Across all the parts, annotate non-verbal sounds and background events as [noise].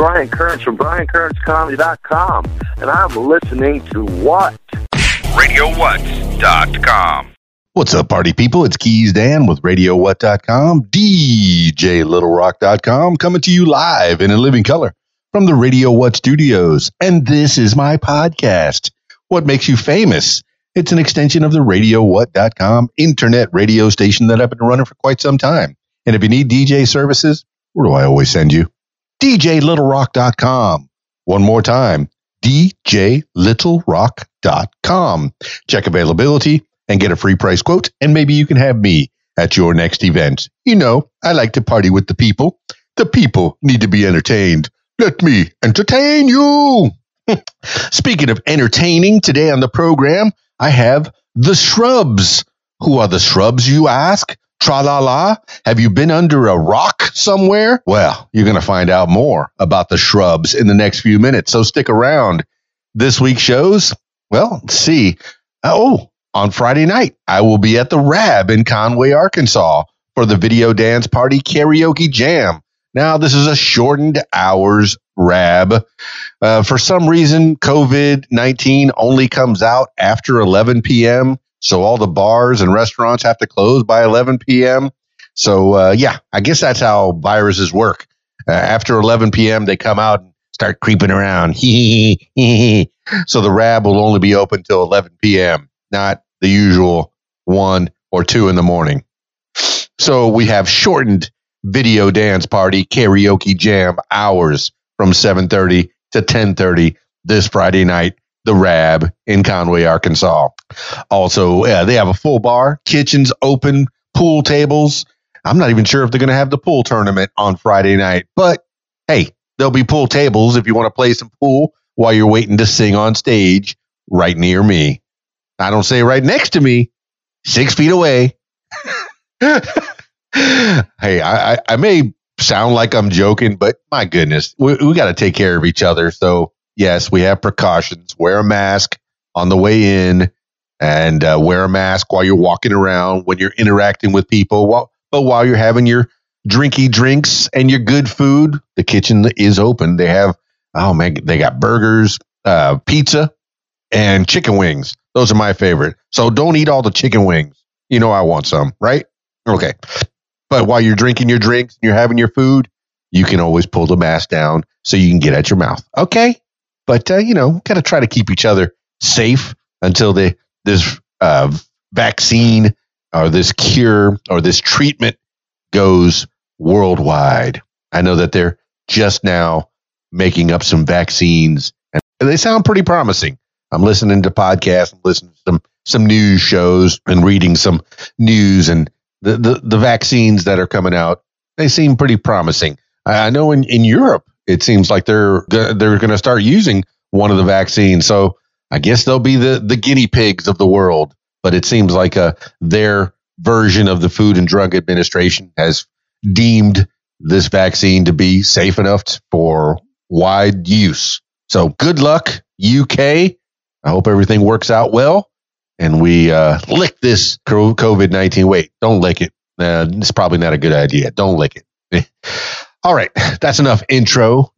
Brian Kearns from BrianKearnsComedy.com, and I'm listening to what? RadioWhat.com. What's up, party people? It's Keys Dan with RadioWhat.com, DJLittleRock.com, coming to you live in a living color from the Radio What studios. And this is my podcast, What Makes You Famous. It's an extension of the RadioWhat.com internet radio station that I've been running for quite some time. And if you need DJ services, where do I always send you? DJLittleRock.com. One more time, DJLittleRock.com. Check availability and get a free price quote, and maybe you can have me at your next event. You know, I like to party with the people. The people need to be entertained. Let me entertain you. [laughs] Speaking of entertaining, today on the program, I have the Shrubs. Who are the Shrubs, you ask? Tra la la. Have you been under a rock somewhere? Well, you're going to find out more about the Shrubs in the next few minutes. So stick around. This week's shows, well, see. Oh, on Friday night, I will be at the Rab in Conway, Arkansas for the Video Dance Party Karaoke Jam. Now, this is a shortened hours Rab. Uh, for some reason, COVID 19 only comes out after 11 p.m. So all the bars and restaurants have to close by 11 p.m. So uh, yeah, I guess that's how viruses work. Uh, after 11 p.m., they come out and start creeping around. [laughs] so the Rab will only be open till 11 p.m., not the usual one or two in the morning. So we have shortened video dance party karaoke jam hours from 7:30 to 10:30 this Friday night the Rab in Conway, Arkansas. Also, yeah, they have a full bar, kitchens open, pool tables. I'm not even sure if they're going to have the pool tournament on Friday night, but hey, there'll be pool tables if you want to play some pool while you're waiting to sing on stage right near me. I don't say right next to me, six feet away. [laughs] hey, I, I, may sound like I'm joking, but my goodness, we, we got to take care of each other. So yes, we have precautions. Wear a mask on the way in and uh, wear a mask while you're walking around when you're interacting with people. While, but while you're having your drinky drinks and your good food, the kitchen is open. They have, oh man, they got burgers, uh, pizza, and chicken wings. Those are my favorite. So don't eat all the chicken wings. You know, I want some, right? Okay. But while you're drinking your drinks and you're having your food, you can always pull the mask down so you can get at your mouth. Okay. But uh, you know, got to try to keep each other safe until the this uh, vaccine or this cure or this treatment goes worldwide. I know that they're just now making up some vaccines, and they sound pretty promising. I'm listening to podcasts, I'm listening to some some news shows, and reading some news, and the the, the vaccines that are coming out. They seem pretty promising. I know in, in Europe it seems like they're they're going to start using one of the vaccines. So I guess they'll be the the guinea pigs of the world. But it seems like uh, their version of the Food and Drug Administration has deemed this vaccine to be safe enough for wide use. So good luck, UK. I hope everything works out well and we uh, lick this COVID 19. Wait, don't lick it. Uh, it's probably not a good idea. Don't lick it. [laughs] All right, [laughs] that's enough intro.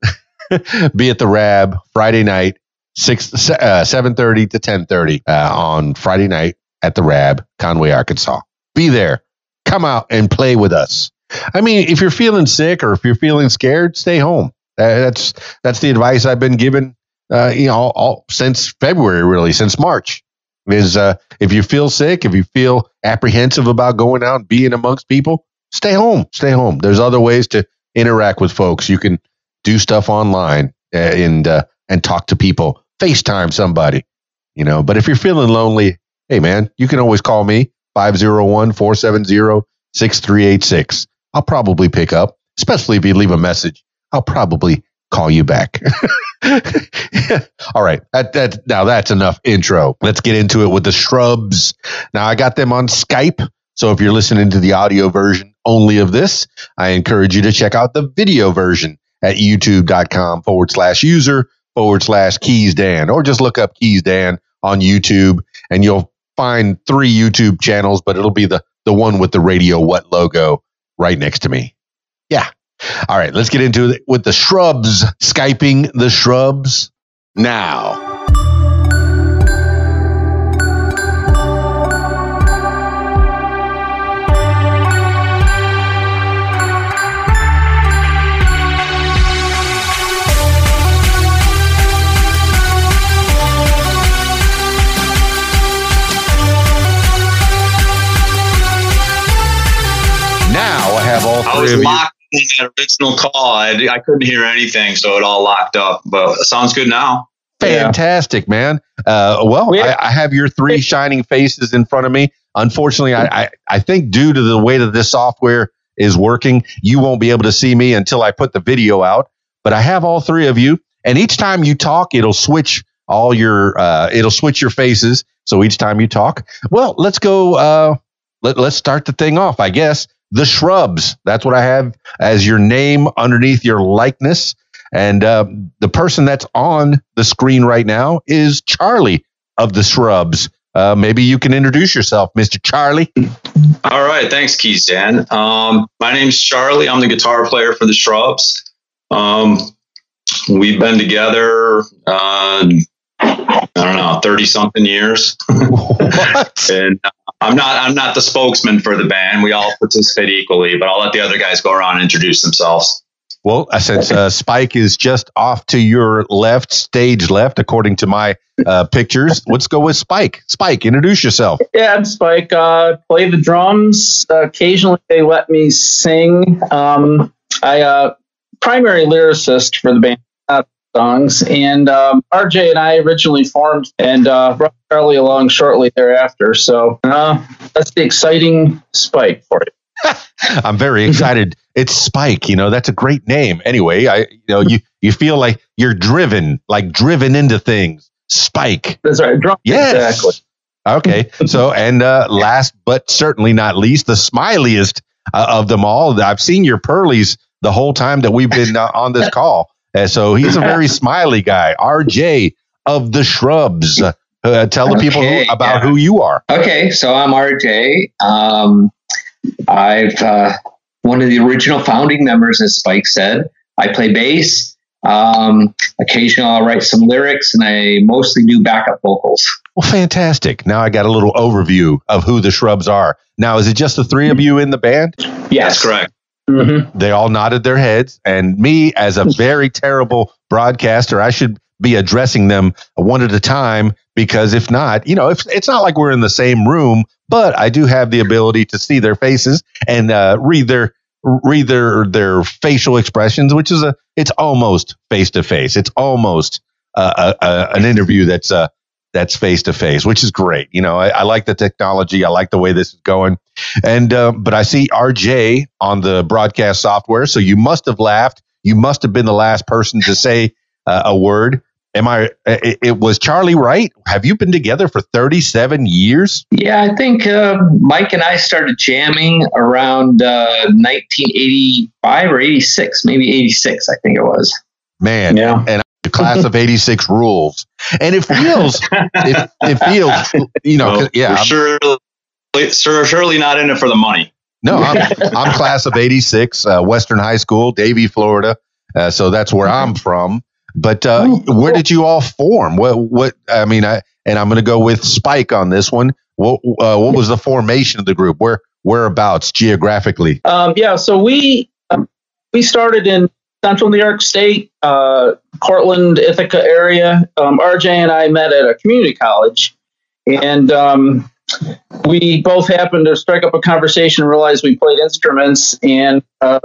[laughs] Be at the Rab Friday night, six uh, seven thirty to ten thirty uh, on Friday night at the Rab, Conway, Arkansas. Be there. Come out and play with us. I mean, if you're feeling sick or if you're feeling scared, stay home. Uh, that's that's the advice I've been given. Uh, you know, all, all, since February, really, since March. Is uh, if you feel sick, if you feel apprehensive about going out and being amongst people, stay home. Stay home. There's other ways to interact with folks. You can do stuff online uh, and uh, and talk to people, FaceTime somebody, you know. But if you're feeling lonely, hey man, you can always call me 501-470-6386. I'll probably pick up, especially if you leave a message. I'll probably call you back. [laughs] All right. That, that, now that's enough intro. Let's get into it with the shrubs. Now I got them on Skype. So if you're listening to the audio version only of this, I encourage you to check out the video version at youtube.com forward slash user forward slash keys Dan, or just look up keys Dan on YouTube and you'll find three YouTube channels, but it'll be the, the one with the radio what logo right next to me. Yeah. All right, let's get into it with the shrubs. Skyping the shrubs now. Have all I was of you. locked in that original call. I, I couldn't hear anything, so it all locked up. But it sounds good now. Fantastic, man. Uh, well, We- I, I have your three shining faces in front of me. Unfortunately, I, I, I think due to the way that this software is working, you won't be able to see me until I put the video out. But I have all three of you, and each time you talk, it'll switch all your uh, it'll switch your faces. So each time you talk, well, let's go. Uh, let, let's start the thing off. I guess the shrubs. That's what I have as your name underneath your likeness. And uh, the person that's on the screen right now is Charlie of the Shrubs. Uh, maybe you can introduce yourself, Mr. Charlie. All right, thanks, Keys Dan. Um, my name's Charlie. I'm the guitar player for the Shrubs. Um, we've been together. Uh, I don't know, thirty something years, [laughs] what? and I'm not. I'm not the spokesman for the band. We all participate equally, but I'll let the other guys go around and introduce themselves. Well, since uh, Spike is just off to your left, stage left, according to my uh, pictures, let's go with Spike. Spike, introduce yourself. Yeah, I'm Spike. Uh, play the drums. Uh, occasionally, they let me sing. Um, I uh, primary lyricist for the band songs, and um, RJ and I originally formed and uh, brought Charlie along shortly thereafter. So uh, that's the exciting Spike for you. [laughs] I'm very excited. It's Spike. You know, that's a great name. Anyway, I you know you you feel like you're driven, like driven into things. Spike. That's right. Drum. Yes. Exactly. Okay. So, and uh, [laughs] last but certainly not least, the smiliest uh, of them all. I've seen your pearlies the whole time that we've been uh, on this call. And so he's a very [laughs] smiley guy. RJ of the Shrubs. Uh, tell the people who, about yeah. who you are. Okay, so I'm RJ. Um, I've uh, one of the original founding members, as Spike said. I play bass. Um, occasionally, I'll write some lyrics, and I mostly do backup vocals. Well, fantastic. Now I got a little overview of who the Shrubs are. Now, is it just the three of you in the band? Yes. That's correct. Mm-hmm. They all nodded their heads, and me, as a very [laughs] terrible broadcaster, I should be addressing them one at a time because if not, you know, if, it's not like we're in the same room, but I do have the ability to see their faces and uh, read their read their their facial expressions, which is a it's almost face to face. It's almost uh, a, a, an interview that's uh, that's face to face, which is great. You know, I, I like the technology. I like the way this is going. And uh, but I see RJ on the broadcast software, so you must have laughed. You must have been the last person to say uh, a word. Am I? It, it was Charlie right? Have you been together for thirty-seven years? Yeah, I think uh, Mike and I started jamming around uh, 1985 or 86, maybe 86, I think it was. Man, Yeah. And the class of '86 rules, and it feels it, it feels you know Well, yeah we're I'm- surely, sur- surely not in it for the money. No, I'm, I'm class of 86, uh, Western High School, Davie, Florida. Uh, so that's where I'm from. But uh, Oh, where did you all form? What, what, I mean, I, and I'm going to go with Spike on this one. What, uh, what was the formation of the group? Where, whereabouts geographically? Um, yeah, so we um, we started in Central New York State, uh, Cortland, Ithaca area. Um, RJ and I met at a community college, and um, we both happened to strike up a conversation, realized we played instruments, and uh,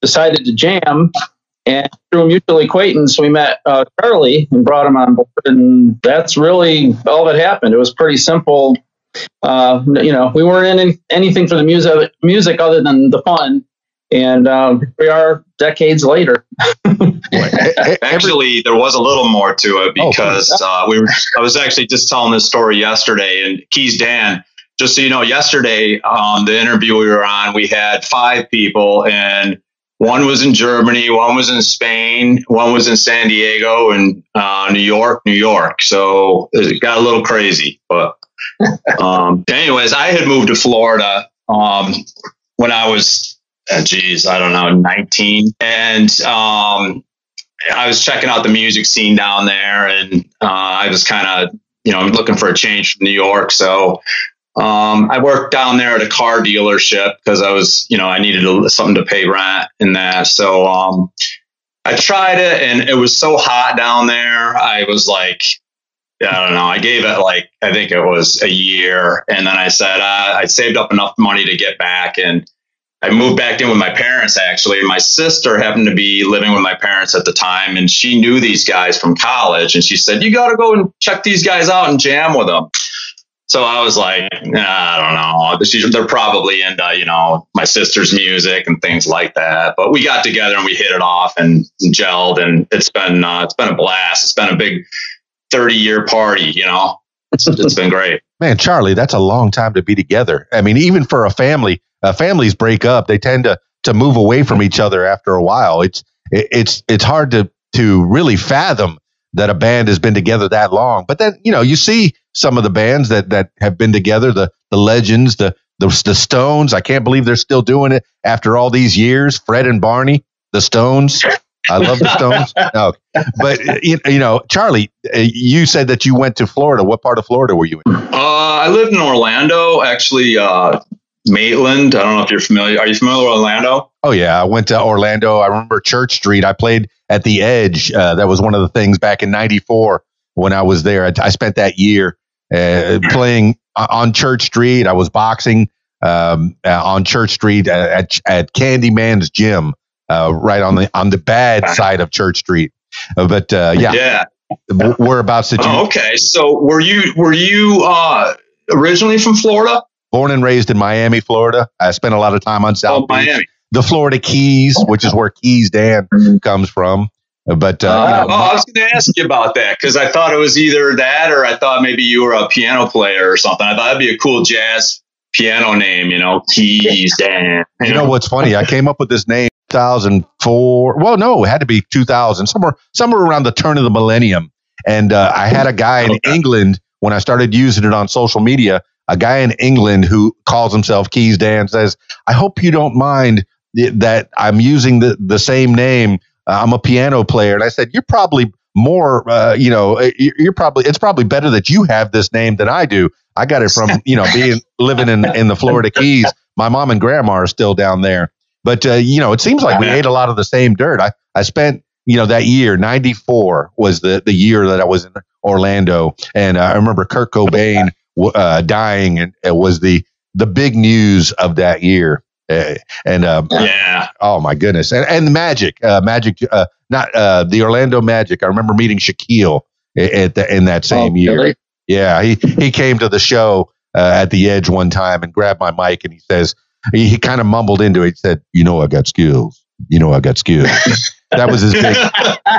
decided to jam. And through a mutual acquaintance, we met uh, Charlie and brought him on board, and that's really all that happened. It was pretty simple. Uh, you know, we weren't in anything for the music, music other than the fun, and um, we are decades later. [laughs] Actually, there was a little more to it Oh, because uh, we were. I was actually just telling this story yesterday, and Keys Dan. Just so you know, yesterday um, the interview we were on, we had five people, and one was in Germany, one was in Spain, one was in San Diego, and uh, New York, New York. So it got a little crazy, but [laughs] um, anyways, I had moved to Florida um, when I was uh, geez, I don't know, 19. And um, I was checking out the music scene down there, and uh, I was kind of, you know, looking for a change from New York. So um, I worked down there at a car dealership because I was, you know, I needed a, something to pay rent and that. So um, I tried it, and it was so hot down there. I was like, I don't know. I gave it like I think it was a year, and then I said uh, I saved up enough money to get back, and I moved back in with my parents. Actually, my sister happened to be living with my parents at the time, and she knew these guys from college, and she said, "You got to go and check these guys out and jam with them." So I was like, nah, I don't know. They're probably into, you know, my sister's music and things like that. But we got together and we hit it off and gelled, and it's been uh, it's been a blast. It's been a big 30 year party, you know. It's, it's been great. Man, Charlie, that's a long time to be together. I mean, even for a family, uh, families break up. They tend to to move away from each other after a while. It's it, it's it's hard to to really fathom that a band has been together that long. But then, you know, you see some of the bands that that have been together, the the legends, the the, the Stones. I can't believe they're still doing it after all these years. Fred and Barney, the Stones. I love the Stones. [laughs] No, but you, you know, Charlie, uh, you said that you went to Florida. What part of Florida were you in? Uh, I lived in Orlando, actually. Uh, Maitland. I don't know if you're familiar. Are you familiar with Orlando? Oh yeah, I went to Orlando. I remember Church Street. I played at the Edge. Uh, that was one of the things back in '94 when I was there. I, I spent that year uh, playing on Church Street. I was boxing um, uh, on Church Street at, at Candyman's gym uh, right on the on the bad side of Church Street. Uh, but uh, yeah, yeah. Whereabouts did you? Oh, okay, so were you were you uh, originally from Florida? Born and raised in Miami, Florida. I spent a lot of time on South oh, Beach, Miami. the Florida Keys, which is where Keys Dan comes from. But uh, uh, oh, I was going to ask you about that because I thought it was either that or I thought maybe you were a piano player or something. I thought that'd be a cool jazz piano name, you know, Keys Dan. You, you know? know what's funny? I came up with this name 2004. Well, no, it had to be 2000, somewhere somewhere around the turn of the millennium. And uh, I had a guy in okay. England when I started using it on social media. A guy in England who calls himself Keys Dan says, "I hope you don't mind that I'm using the the same name. Uh, I'm a piano player." And I said, "You're probably more, uh, you know, uh, you're probably it's probably better that you have this name than I do. I got it from you know being [laughs] living in in the Florida Keys. My mom and grandma are still down there." But uh, you know, it seems like we ate a lot of the same dirt. I I spent you know that year '94 was the the year that I was in Orlando, and uh, I remember Kurt Cobain uh, dying, and it was the the big news of that year. Uh, and um, yeah, oh my goodness, and and the Magic, uh, Magic, uh, not uh, the Orlando Magic. I remember meeting Shaquille at the, in that same oh, year. Really? Yeah, he he came to the show at the Edge one time and grabbed my mic, and he says he, he kind of mumbled into it. He said, "You know, I got skills. You know, I got skills." [laughs] that was his big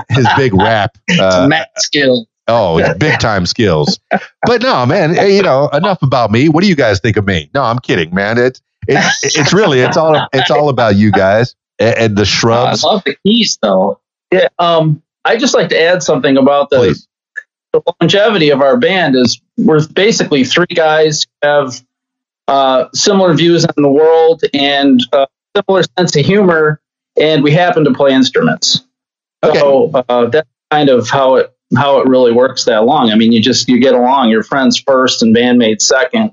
his big rap. Uh, Matt skill. Oh, [laughs] big time skills. But no, man, you know, enough about me. What do you guys think of me? No, I'm kidding, man. It's it's it's really it's all it's all about you guys and, and the shrubs. Uh, I love the keys though. Yeah. Um, I just like to add something about the, the longevity of our band is we're basically three guys who have uh, similar views on the world and uh, similar sense of humor, and we happen to play instruments. Okay. So uh, that's kind of how it how it really works that long. I mean, you just you get along. Your friends first and bandmates second.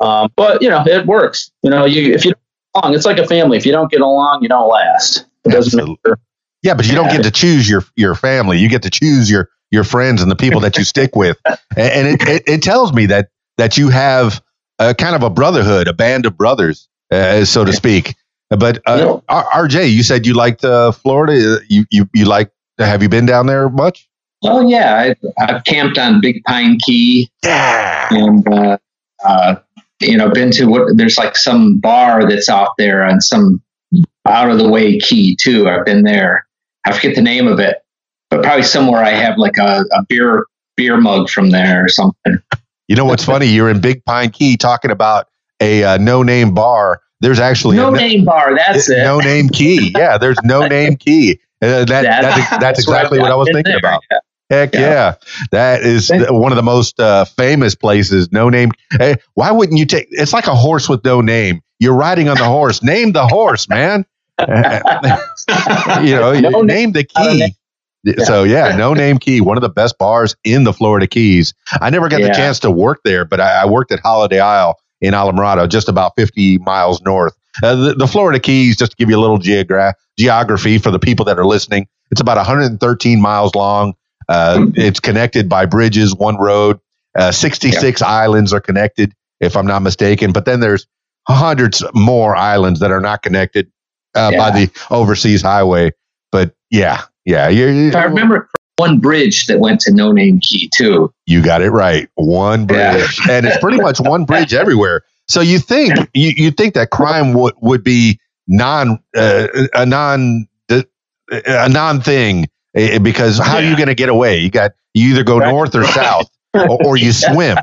Um, but you know, it works. You know, you if you don't along, it's like a family. If you don't get along, you don't last. It doesn't Absolutely. matter. Yeah, but you don't get to [laughs] choose your your family. You get to choose your your friends and the people that you stick with. [laughs] And, and it, it, it tells me that that you have a kind of a brotherhood, a band of brothers, uh, so to speak. But uh, RJ, you said you liked uh, Florida. You you you like? Have you been down there much? Oh yeah, I've, I've camped on Big Pine Key. Yeah, and uh, uh, you know, been to what? There's like some bar that's out there on some out of the way key too. I've been there. I forget the name of it, but probably somewhere I have like a, a beer beer mug from there or something. You know what's funny? You're in Big Pine Key talking about a uh, no name bar. There's actually no name bar. That's it. No name key. Yeah, there's no name key. Uh, that, [laughs] that's, that's, that's, exactly what I was thinking there. about. Yeah. Heck yeah. yeah. That is one of the most uh, famous places. No name. Hey, why wouldn't you take? It's like a horse with no name. You're riding on the horse. [laughs] Name the horse, man. [laughs] you know, No name the key. name. So yeah, no name key, one of the best bars in the Florida Keys. I never got the chance to work there, but I, I worked at Holiday Isle in Islamorada, just about 50 miles north. Uh, the, the Florida Keys, just to give you a little geogra- geography for the people that are listening, it's about 113 miles long. Uh, it's connected by bridges, one road. Uh, 66 islands are connected, if I'm not mistaken. But then there's hundreds more islands that are not connected uh, by the overseas highway. But yeah, yeah, you If I remember one bridge that went to No Name Key too. you got it right. One Yeah. bridge, and it's pretty much one bridge everywhere. So you think you, you think that crime would would be non uh, a non a non thing eh, because how are you going to get away? You got you either go Right. north or south or, or you [laughs] swim.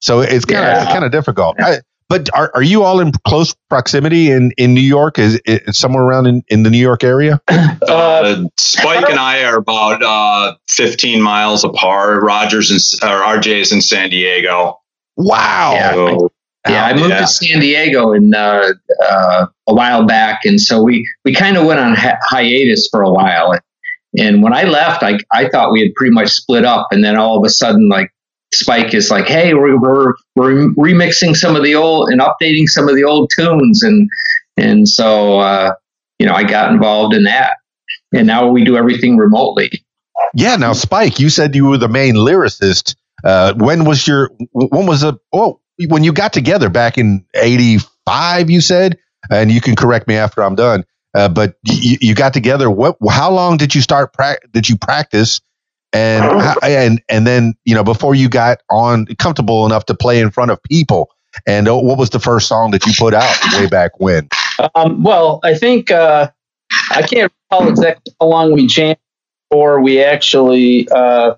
So it's kind of Yeah. kind of difficult. I, but are, are you all in close proximity in, in New York? Is it somewhere around in, in the New York area? Uh, Uh, Spike and I are about uh, 15 miles apart. Rogers and or is in San Diego. Wow. Yeah. So, Yeah, I moved Yeah. to San Diego in uh, uh, a while back, and so we we kind of went on hi- hiatus for a while. And when I left, I I thought we had pretty much split up, and then all of a sudden, like Spike is like, "Hey, we're we're, we're remixing some of the old and updating some of the old tunes," and and so uh, you know I got involved in that, and now we do everything remotely. Yeah. Now, Spike, you said you were the main lyricist. Uh, when was your when was a oh when you got together back in '85? You said, and you can correct me after I'm done. Uh, but you, you got together. What? How long did you start? Pra- did you practice? And how- and and then you know before you got on comfortable enough to play in front of people. And uh, what was the first song that you put out way back when? Um, well, I think uh, I can't recall exactly how long we jammed before we actually uh,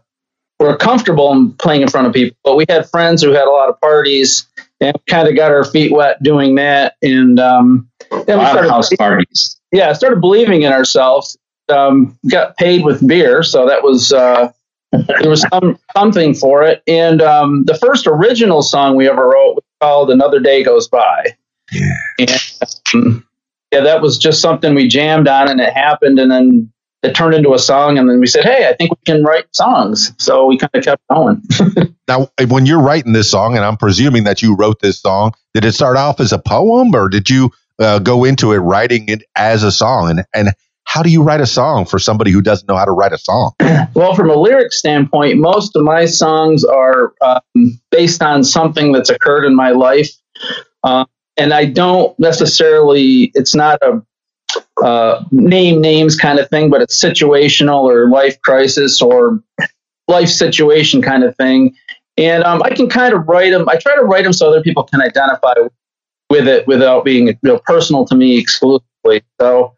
were comfortable in playing in front of people. But we had friends who had a lot of parties and kind of got our feet wet doing that. And um, A then we lot of started, house parties. Yeah, started believing in ourselves. Um, got paid with beer, so that was uh, there was some something for it. And um, the first original song we ever wrote was called "Another Day Goes By." Yeah. And, um, yeah, that was just something we jammed on, and it happened, and then it turned into a song, and then we said, "Hey, I think we can write songs." So we kind of kept going. [laughs] Now, when you're writing this song, and I'm presuming that you wrote this song, did it start off as a poem, or did you uh, go into it writing it as a song? And and how do you write a song for somebody who doesn't know how to write a song? [clears throat] Well, from a lyric standpoint, most of my songs are um, based on something that's occurred in my life. Uh, and I don't necessarily, it's not a uh, name names kind of thing, but it's situational or life crisis or life situation kind of thing. And um, I can kind of write them, I try to write them so other people can identify with it without being you know, personal to me exclusively. So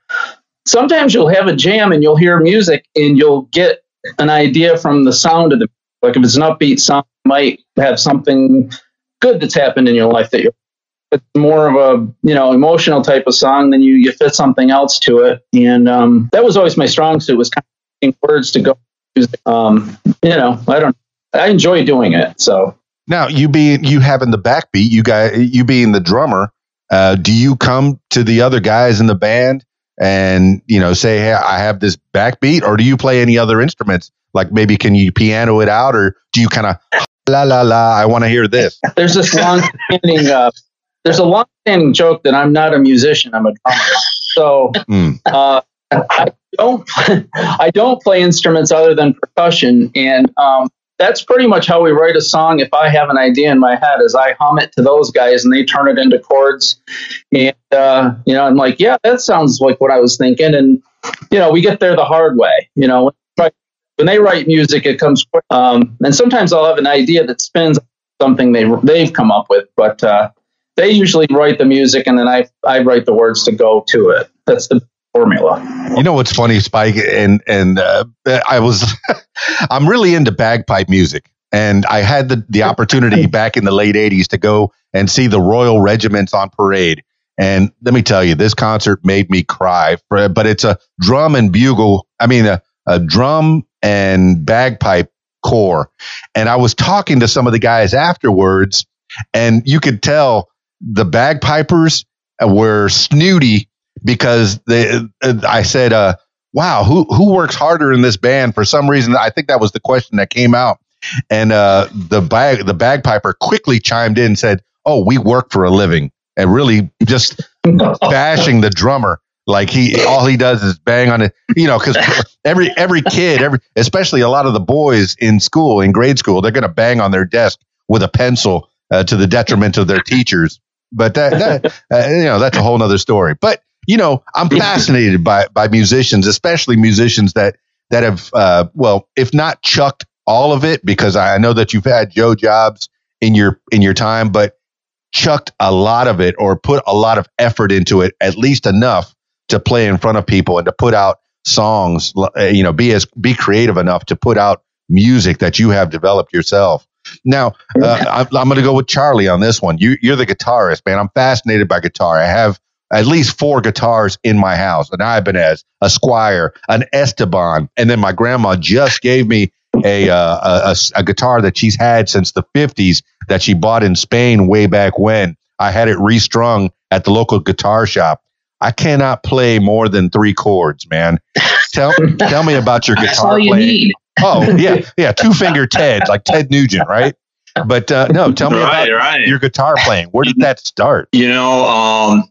sometimes you'll have a jam and you'll hear music and you'll get an idea from the sound of the like if it's an upbeat song it might have something good that's happened in your life that you're it's more of a you know emotional type of song then you you fit something else to it. And um, that was always my strong suit was kind of words to go um, you know i don't i enjoy doing it so Now, you being you having the backbeat, you guys, you being the drummer, uh, do you come to the other guys in the band and you know say, "Hey, I have this backbeat," or do you play any other instruments? Like maybe can you piano it out, or do you kind of [laughs] la la la? I want to hear this. there's this long standing uh, there's a long standing joke that i'm not a musician i'm a drummer so Mm. uh, I don't [laughs] I don't play instruments other than percussion, and um, that's pretty much how we write a song. If I have an idea in my head, is I hum it to those guys and they turn it into chords, and uh, you know I'm like, yeah, that sounds like what I was thinking, and you know we get there the hard way. You know when, they write music, it comes quick, um, and sometimes I'll have an idea that spins something they they've come up with, but uh, they usually write the music and then I I write the words to go to it. That's the formula. You know what's funny, Spike, and and uh, I was, [laughs] I'm really into bagpipe music, and I had the the opportunity [laughs] back in the late '80s to go and see the Royal Regiments on parade. And let me tell you, this concert made me cry. For, but it's a drum and bugle. I mean, a, a drum and bagpipe corps. And I was talking to some of the guys afterwards, and you could tell the bagpipers were snooty because they, I said, uh, wow, who, who works harder in this band? For some reason, I think that was the question that came out. And uh, the bag, the bagpiper quickly chimed in and said, "Oh, we work for a living," and really just bashing the drummer like he all he does is bang on it, you know, because every every kid, every especially a lot of the boys in school, in grade school, they're going to bang on their desk with a pencil uh, to the detriment of their teachers. But that, that uh, you know, that's a whole nother story. But you know, I'm fascinated by by musicians, especially musicians that that have, uh, well, if not chucked all of it, because I know that you've had Joe jobs in your in your time, but chucked a lot of it or put a lot of effort into it, at least enough to play in front of people and to put out songs, uh, you know, be as be creative enough to put out music that you have developed yourself. Now, uh, I'm, I'm going to go with Charlie on this one. You, you're the guitarist, man. I'm fascinated by guitar. I have at least four guitars in my house an Ibanez, a Squier, an Esteban, and then my grandma just gave me a, uh, a, a guitar that she's had since the 50s that she bought in Spain way back when. I had it restrung at the local guitar shop. I cannot play more than three chords, man. Tell tell me about your [laughs] guitar all you playing. need. Oh [laughs] yeah, yeah, two finger Ted, like Ted Nugent, right? But uh, no, tell me Right, about right. your guitar playing. Where did that start? You know, um,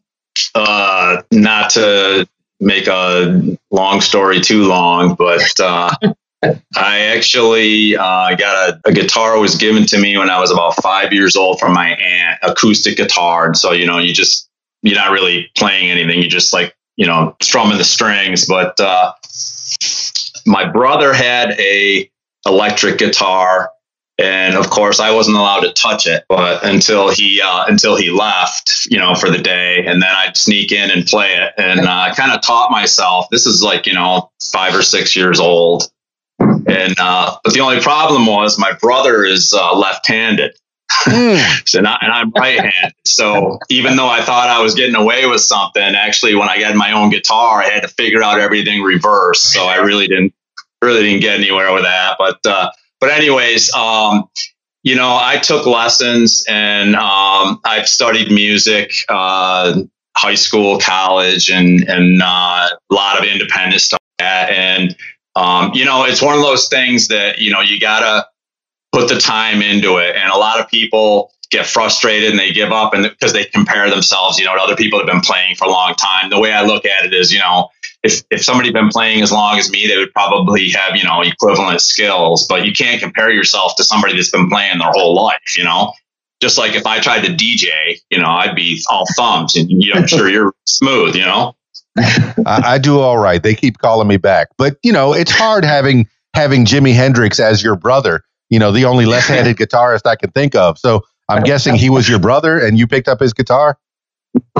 uh, not to make a long story too long, but uh, [laughs] I actually uh, got a, a guitar was given to me when I was about five years old from my aunt, acoustic guitar. And so, you know, you just you're not really playing anything. You just like you know strumming the strings. But uh, my brother had a electric guitar and of course I wasn't allowed to touch it, but until he uh, until he left, you know, for the day, and then I'd sneak in and play it, and uh, I kind of taught myself. This is like you know five or six years old, and uh, but the only problem was my brother is uh, left-handed, [laughs] so not, and I'm right-handed. So even though I thought I was getting away with something, actually when I got my own guitar, I had to figure out everything reverse. So I really didn't really didn't get anywhere with that, but. But anyways, um, you know, I took lessons and um, I've studied music, uh, high school, college, and and uh, a lot of independent stuff. And um, you know, it's one of those things that you know you gotta put the time into it. And a lot of people get frustrated and they give up, and because they compare themselves, you know, to other people that have been playing for a long time. The way I look at it is, you know, if if somebody had been playing as long as me, they would probably have you know equivalent skills. But you can't compare yourself to somebody that's been playing their whole life. You know, just like if I tried to DJ, you know, I'd be all thumbs, and you know, I'm sure you're [laughs] smooth. You know, I, I do all right. They keep calling me back, but you know, it's hard having having Jimi Hendrix as your brother. You know, the only left-handed [laughs] guitarist I can think of. So I'm guessing he was your brother, and you picked up his guitar. [laughs]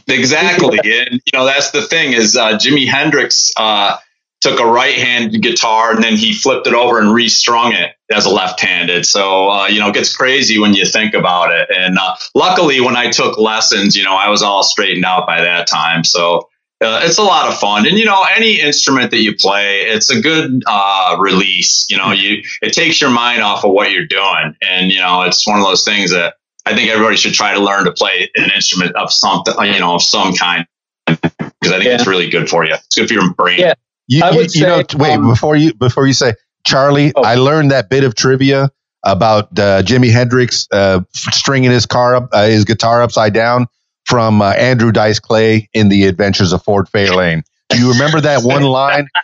[laughs] exactly. and you know, that's the thing is uh, Jimi Hendrix uh, took a right-handed guitar and then he flipped it over and restrung it as a left-handed. So uh, you know, it gets crazy when you think about it. And uh, luckily, when I took lessons, you know, I was all straightened out by that time. So. Uh, it's a lot of fun, and you know, any instrument that you play, it's a good uh, release. You know, you it takes your mind off of what you're doing, and you know, it's one of those things that I think everybody should try to learn to play an instrument of something, you know, of some kind, because I think Yeah. it's really good for you. It's good for your brain. Yeah. You, I you, would you know, say, t- wait um, before you before you say Charlie. Oh. I learned that bit of trivia about uh, Jimi Hendrix uh, stringing his car up, uh, his guitar upside down from uh, Andrew Dice Clay in The Adventures of Ford Fairlane. Do you remember that one line? [laughs]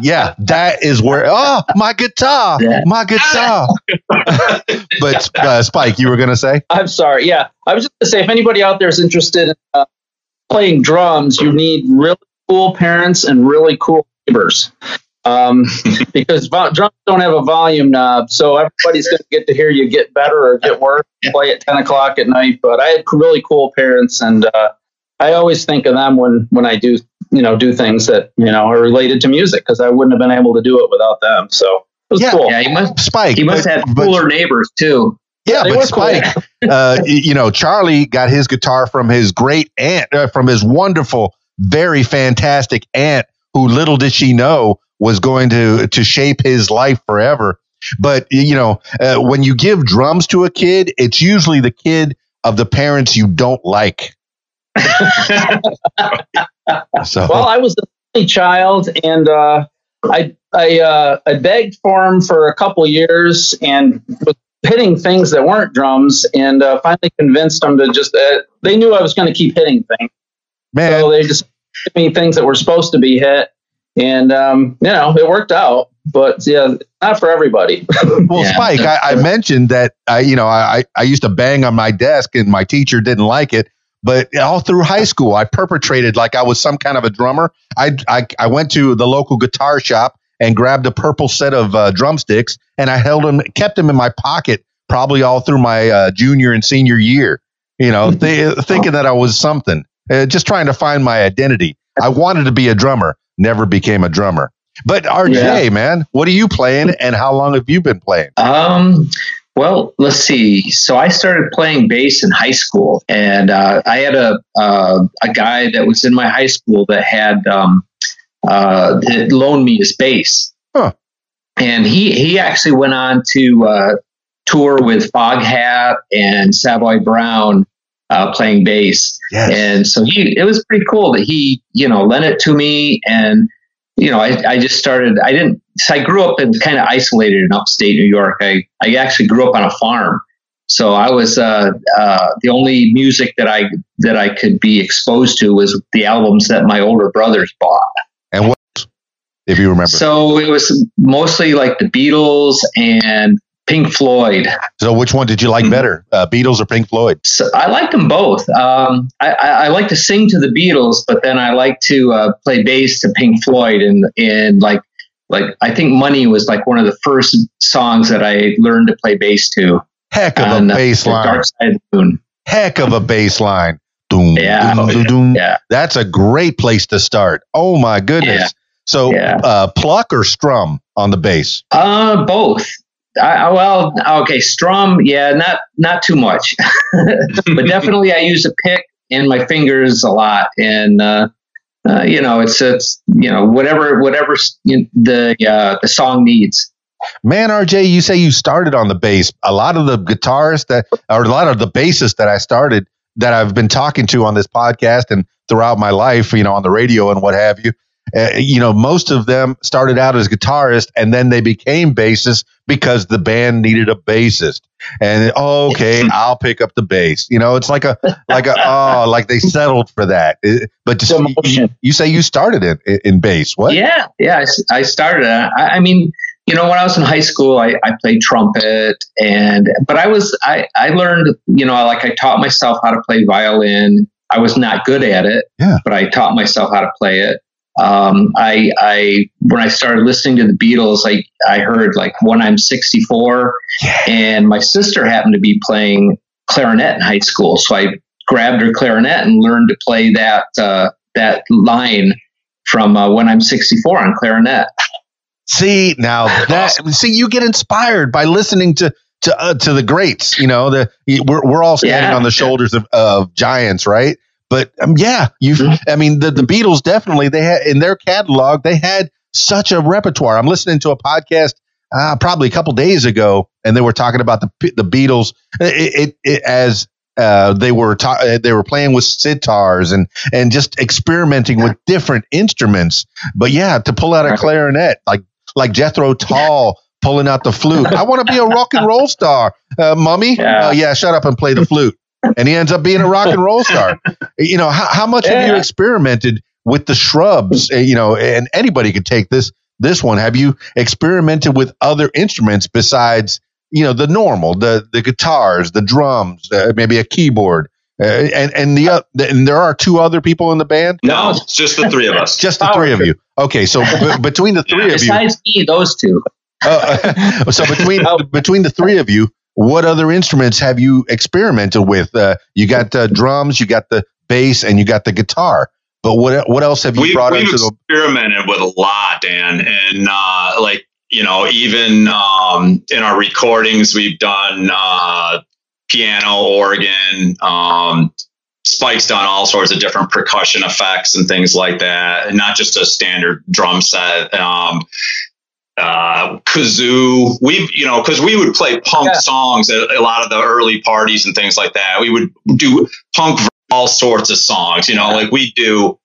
Yeah, that is where. Oh, my guitar, Yeah. my guitar. [laughs] [laughs] but uh, Spike, you were gonna say? I'm sorry. Yeah, I was just going to say, if anybody out there is interested in uh, playing drums, you need really cool parents and really cool neighbors. Um, [laughs] because vo- drums don't have a volume knob, so everybody's going to get to hear you get better or get worse. Play at 10 o'clock at night. But I had really cool parents, and uh, I always think of them when when I do you know do things that you know are related to music because I wouldn't have been able to do it without them. So was Yeah. cool. Yeah, he must. Spike. He must but- have but- cooler neighbors too. Yeah, They but were cool. Spike, [laughs] uh, you know, Charlie got his guitar from his great aunt, uh, from his wonderful, very fantastic aunt, who little did she know was going to to shape his life forever. But you know, uh, when you give drums to a kid, it's usually the kid of the parents you don't like. [laughs] So Well, I was the only child, and uh, I I uh, I begged for him for a couple years, and was hitting things that weren't drums, and uh, finally convinced them to just. Uh, they knew I was going to keep hitting things, man, so they just gave me things that were supposed to be hit, and um, you know it worked out. But yeah, not for everybody. [laughs] Well, Yeah. Spike, I, I mentioned that I, you know, I, I used to bang on my desk and my teacher didn't like it. But all through high school, I perpetrated like I was some kind of a drummer. I, I, I went to the local guitar shop and grabbed a purple set of uh, drumsticks and I held them, kept them in my pocket probably all through my uh, junior and senior year. You know, [laughs] th- thinking that I was something, uh, just trying to find my identity. I wanted to be a drummer, never became a drummer. But RJ, Yeah. man, what are you playing and how long have you been playing? Um, well, let's see. So I started playing bass in high school, and uh, I had a uh, a guy that was in my high school that had um, uh, that loaned me his bass, Huh. and he he actually went on to uh, tour with Foghat and Savoy Brown uh, playing bass. Yes. And so he, it was pretty cool that he, you know, lent it to me. And, you know, I, I just started, I didn't, so I grew up in kind of isolated in upstate New York. I, I actually grew up on a farm. So I was, uh, uh, the only music that I, that I could be exposed to was the albums that my older brothers bought. and what, if you remember? So, So it was mostly like the Beatles and Pink Floyd. So, which one did you like Mhm. better, uh, Beatles or Pink Floyd? So I like them both. Um, I, I, I like to sing to the Beatles, but then I like to uh, play bass to Pink Floyd, and and like like I think "Money" was like one of the first songs that I learned to play bass to. Heck of on, a uh, bass The line. Dark Side of the Moon. Heck of a bass line. Doom, Yeah. doom, Oh, doom, doom. Yeah, That's a great place to start. Oh my goodness. Yeah. So, Yeah. uh, pluck or strum on the bass? uh, both. I, well, okay, strum, yeah, not not too much, [laughs] but definitely I use a pick and my fingers a lot, and uh, uh, you know, it's it's you know whatever whatever the uh, the song needs. Man, RJ, you say you started on the bass. A lot of the guitarists that, or a lot of the bassists that I started that I've been talking to on this podcast and throughout my life, you know, on the radio and what have you, uh, you know, most of them started out as guitarists and then they became bassists because the band needed a bassist. And oh, okay, [laughs] I'll pick up the bass. You know, it's like a like a oh, like they settled for that. It- but just, you, you say you started in in bass. What? Yeah, yeah. I started. uh, I, I mean, you know, when I was in high school, I, I played trumpet, and but I was I I learned, you know, like I taught myself how to play violin. I was not good at it, Yeah. but I taught myself how to play it. Um, I I when I started listening to the Beatles, I I heard like when I'm 64, and my sister happened to be playing clarinet in high school, so I grabbed her clarinet and learned to play that uh, that line from uh, when I'm 64 on clarinet. See now [laughs] that see you get inspired by listening to to uh, to the greats. You know the we're we're all standing Yeah. on the shoulders of, of giants, right? But um, yeah, you. I mean the the Beatles definitely they had in their catalog they had such a repertoire. I'm listening to a podcast uh, probably a couple days ago, and they were talking about the the Beatles it, it, it as. Uh, they were ta- uh, they were playing with sitars and and just experimenting with different instruments. But yeah, to pull out a clarinet like like Jethro Tull pulling out the flute. I want to be a rock and roll star, uh, mummy. Yeah. Uh, yeah, shut up and play the flute. And he ends up being a rock and roll star. [laughs] You know, how, how much have you experimented with the shrubs? Uh, You know, and anybody could take this this one. Have you experimented with other instruments besides you know the normal, the the guitars, the drums, uh, maybe a keyboard, uh, and and the uh, and there are two other people in the band. No, it's just the three of us. [laughs] Just the three of you. Okay, so b- between the three of you, Besides me, those two. uh, [laughs] so between Oh. between the three of you, what other instruments have you experimented with? Uh, you got the drums, you got the bass, and you got the guitar. But what what else have you We've, brought we've into the? experimented with a lot, Dan, and uh, like you know, even um, in our recordings, we've done uh, piano, organ. Um, Spike's done all sorts of different percussion effects and things like that, and not just a standard drum set. Um, uh, kazoo. We, you know, because we would play punk Yeah. songs at a lot of the early parties and things like that. We would do punk all sorts of songs. You know, like we do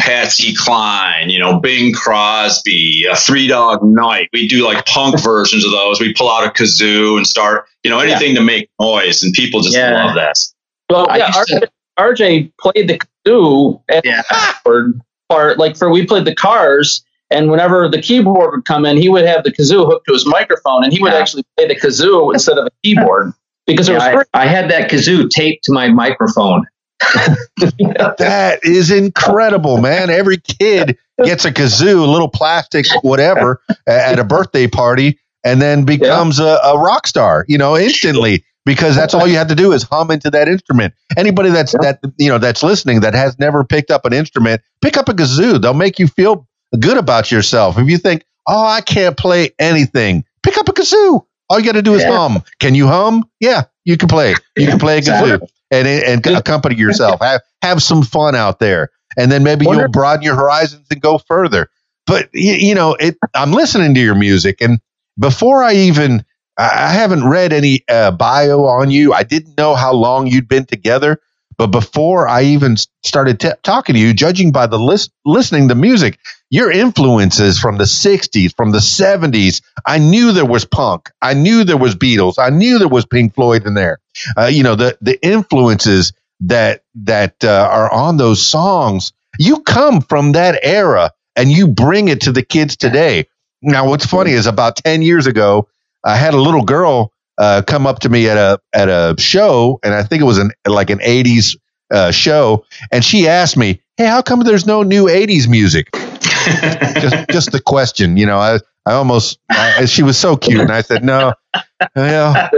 Patsy Cline, you know, Bing Crosby, a Three Dog Night. We do like punk [laughs] versions of those. We pull out a kazoo and start, you know, anything yeah. to make noise, and people just yeah. love that. Well, yeah, RJ, to- RJ, played the kazoo and yeah. part like for we played the Cars. And whenever the keyboard would come in, he would have the kazoo hooked to his microphone, and he would yeah. actually play the kazoo instead of a keyboard because yeah, I, I, had that kazoo taped to my microphone. [laughs] that is incredible, man. Every kid gets a kazoo, a little plastic, whatever, at a birthday party, and then becomes yeah. a, a, rock star, you know, instantly because that's all you have to do is hum into that instrument. Anybody that's yeah. that you know that's listening that has never picked up an instrument, pick up a kazoo. They'll make you feel good about yourself. If you think, "Oh, I can't play anything," pick up a kazoo. All you got to do is yeah. hum. Can you hum? Yeah, you can play. You can play a kazoo and and accompany yourself. Have have some fun out there, and then maybe Wonder- you'll broaden your horizons and go further. But you, you know, it. I'm listening to your music, and before I even, I haven't read any uh, bio on you. I didn't know how long you'd been together. But before I even started t- talking to you, judging by the list, listening to music, your influences from the 60s, from the 70s, I knew there was punk. I knew there was Beatles. I knew there was Pink Floyd in there. Uh, you know, the, the influences that, that uh, are on those songs, you come from that era and you bring it to the kids today. Now, what's funny is about 10 years ago, I had a little girl uh, come up to me at a at a show, and I think it was an like an '80s uh, show, and she asked me, "Hey, how come there's no new '80s music?" [laughs] just just the question, you know. I I almost I, she was so cute, and I said, "No, well,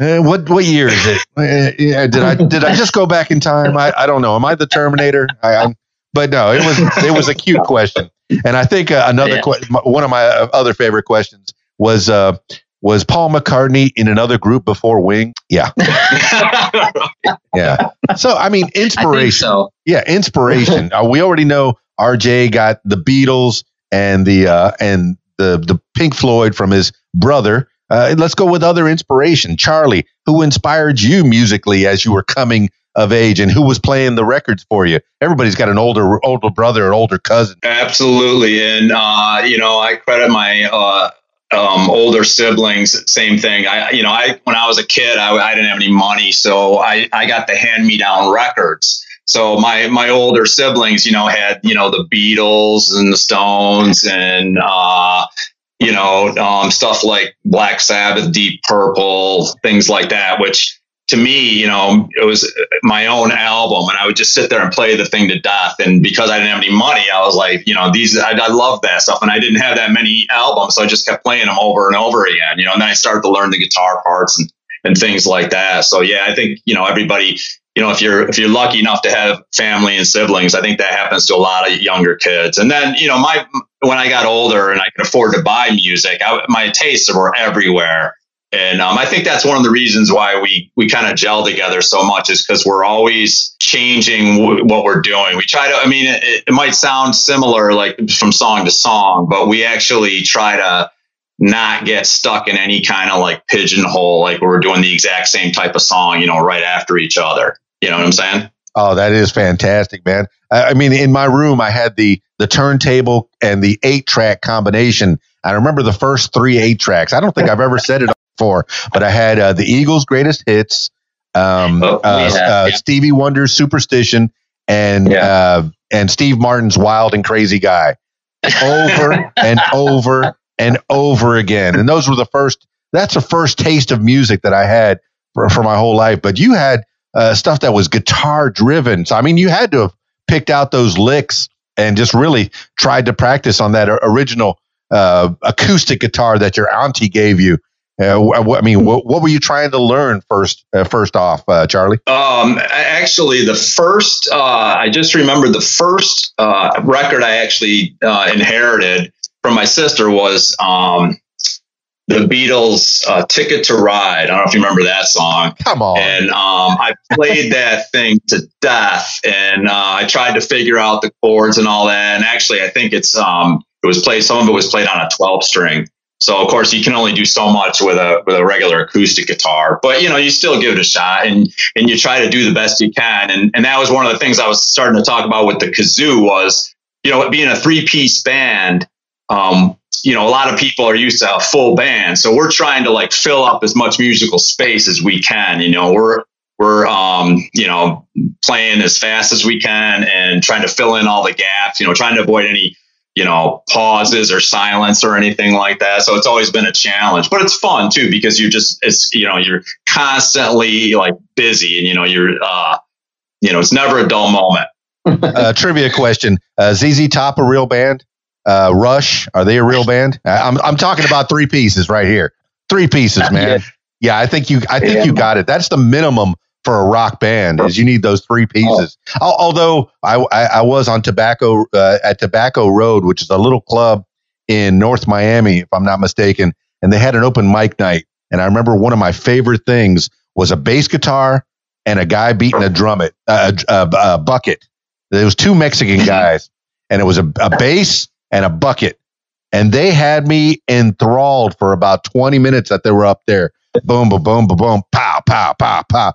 uh, what what year is it? Uh, yeah, did I did I just go back in time? I, I don't know. Am I the Terminator? I, but no, it was it was a cute question, and I think uh, another yeah. que- one of my uh, other favorite questions was uh, was Paul McCartney in another group before Wing? Yeah. [laughs] yeah. So, I mean, inspiration. I so. Yeah, inspiration. uh, we already know RJ got the Beatles and the uh, and the the Pink Floyd from his brother. Uh, let's go with other inspiration. Charlie, who inspired you musically as you were coming of age and who was playing the records for you everybody's got an older older brother or older cousin absolutely and uh, you know i credit my uh, um, older siblings, same thing. I, you know, I when I was a kid, I, I didn't have any money, so I, I got the hand me down records. So my my older siblings, you know, had you know the Beatles and the Stones and uh, you know um, stuff like Black Sabbath, Deep Purple, things like that, which to me, you know, it was my own album, and I would just sit there and play the thing to death. And because I didn't have any money, I was like, you know, these I, I love that stuff, and I didn't have that many albums, so I just kept playing them over and over again. You know, and then I started to learn the guitar parts and and things like that. So yeah, I think you know everybody. You know, if you're if you're lucky enough to have family and siblings, I think that happens to a lot of younger kids. And then you know, my when I got older and I could afford to buy music, I, my tastes were everywhere and um, I think that's one of the reasons why we we kind of gel together so much is because we're always changing w- what we're doing. We try to. I mean, it, it might sound similar, like from song to song, but we actually try to not get stuck in any kind of like pigeonhole, like we're doing the exact same type of song, you know, right after each other. You know what I'm saying? Oh, that is fantastic, man. I mean, in my room, I had the the turntable and the eight track combination. I remember the first three eight tracks. I don't think I've ever said it before, but I had uh, the Eagles' greatest hits, um, oh, uh, yeah, uh, yeah. Stevie Wonder's Superstition, and yeah. Uh, and Steve Martin's Wild and Crazy Guy, over [laughs] and over and over again. And those were the first. That's the first taste of music that I had for, for my whole life. But you had uh, stuff that was guitar driven. So I mean, you had to have picked out those licks and just really tried to practice on that original uh, acoustic guitar that your auntie gave you uh, I mean, what, what, were you trying to learn first? Uh, first off, uh, Charlie. Um, actually, the first uh, I just remember the first uh, record I actually uh, inherited from my sister was um, the Beatles' "Ticket to Ride." I don't know if you remember that song. Come on. And um, I played that thing to death, and I tried to figure out the chords and all that. And actually, I think it's um, it was played. Some of it was played on a twelve string. So of course you can only do so much with a with a regular acoustic guitar, but you know you still give it a shot and and you try to do the best you can. And and that was one of the things I was starting to talk about with the kazoo was you know being a three piece band. Um, you know, a lot of people are used to a full band, so we're trying to like fill up as much musical space as we can. You know, we're we're um, you know playing as fast as we can and trying to fill in all the gaps. You know, trying to avoid any you know pauses or silence or anything like that. So it's always been a challenge, but it's fun too because you're just it's you know you're constantly like busy and you know you're uh, you know it's never a dull moment. [laughs] uh, trivia question: uh, ZZ Top a real band? Uh, Rush are they a real band? I'm I'm talking about three pieces right here. Three pieces, man. [laughs] Yeah, I think you I think yeah. you got it. That's the minimum for a rock band is you need those three pieces. Oh. Although I, I, I was on Tobacco uh, at Tobacco Road, which is a little club in North Miami, if I'm not mistaken, and they had an open mic night. And I remember one of my favorite things was a bass guitar and a guy beating a drum it a, a, a bucket. There was two Mexican [laughs] guys, and it was a, a bass and a bucket, and they had me enthralled for about 20 minutes that they were up there. Boom, boom, boom, boom, boom, pow, pow, pow, pow.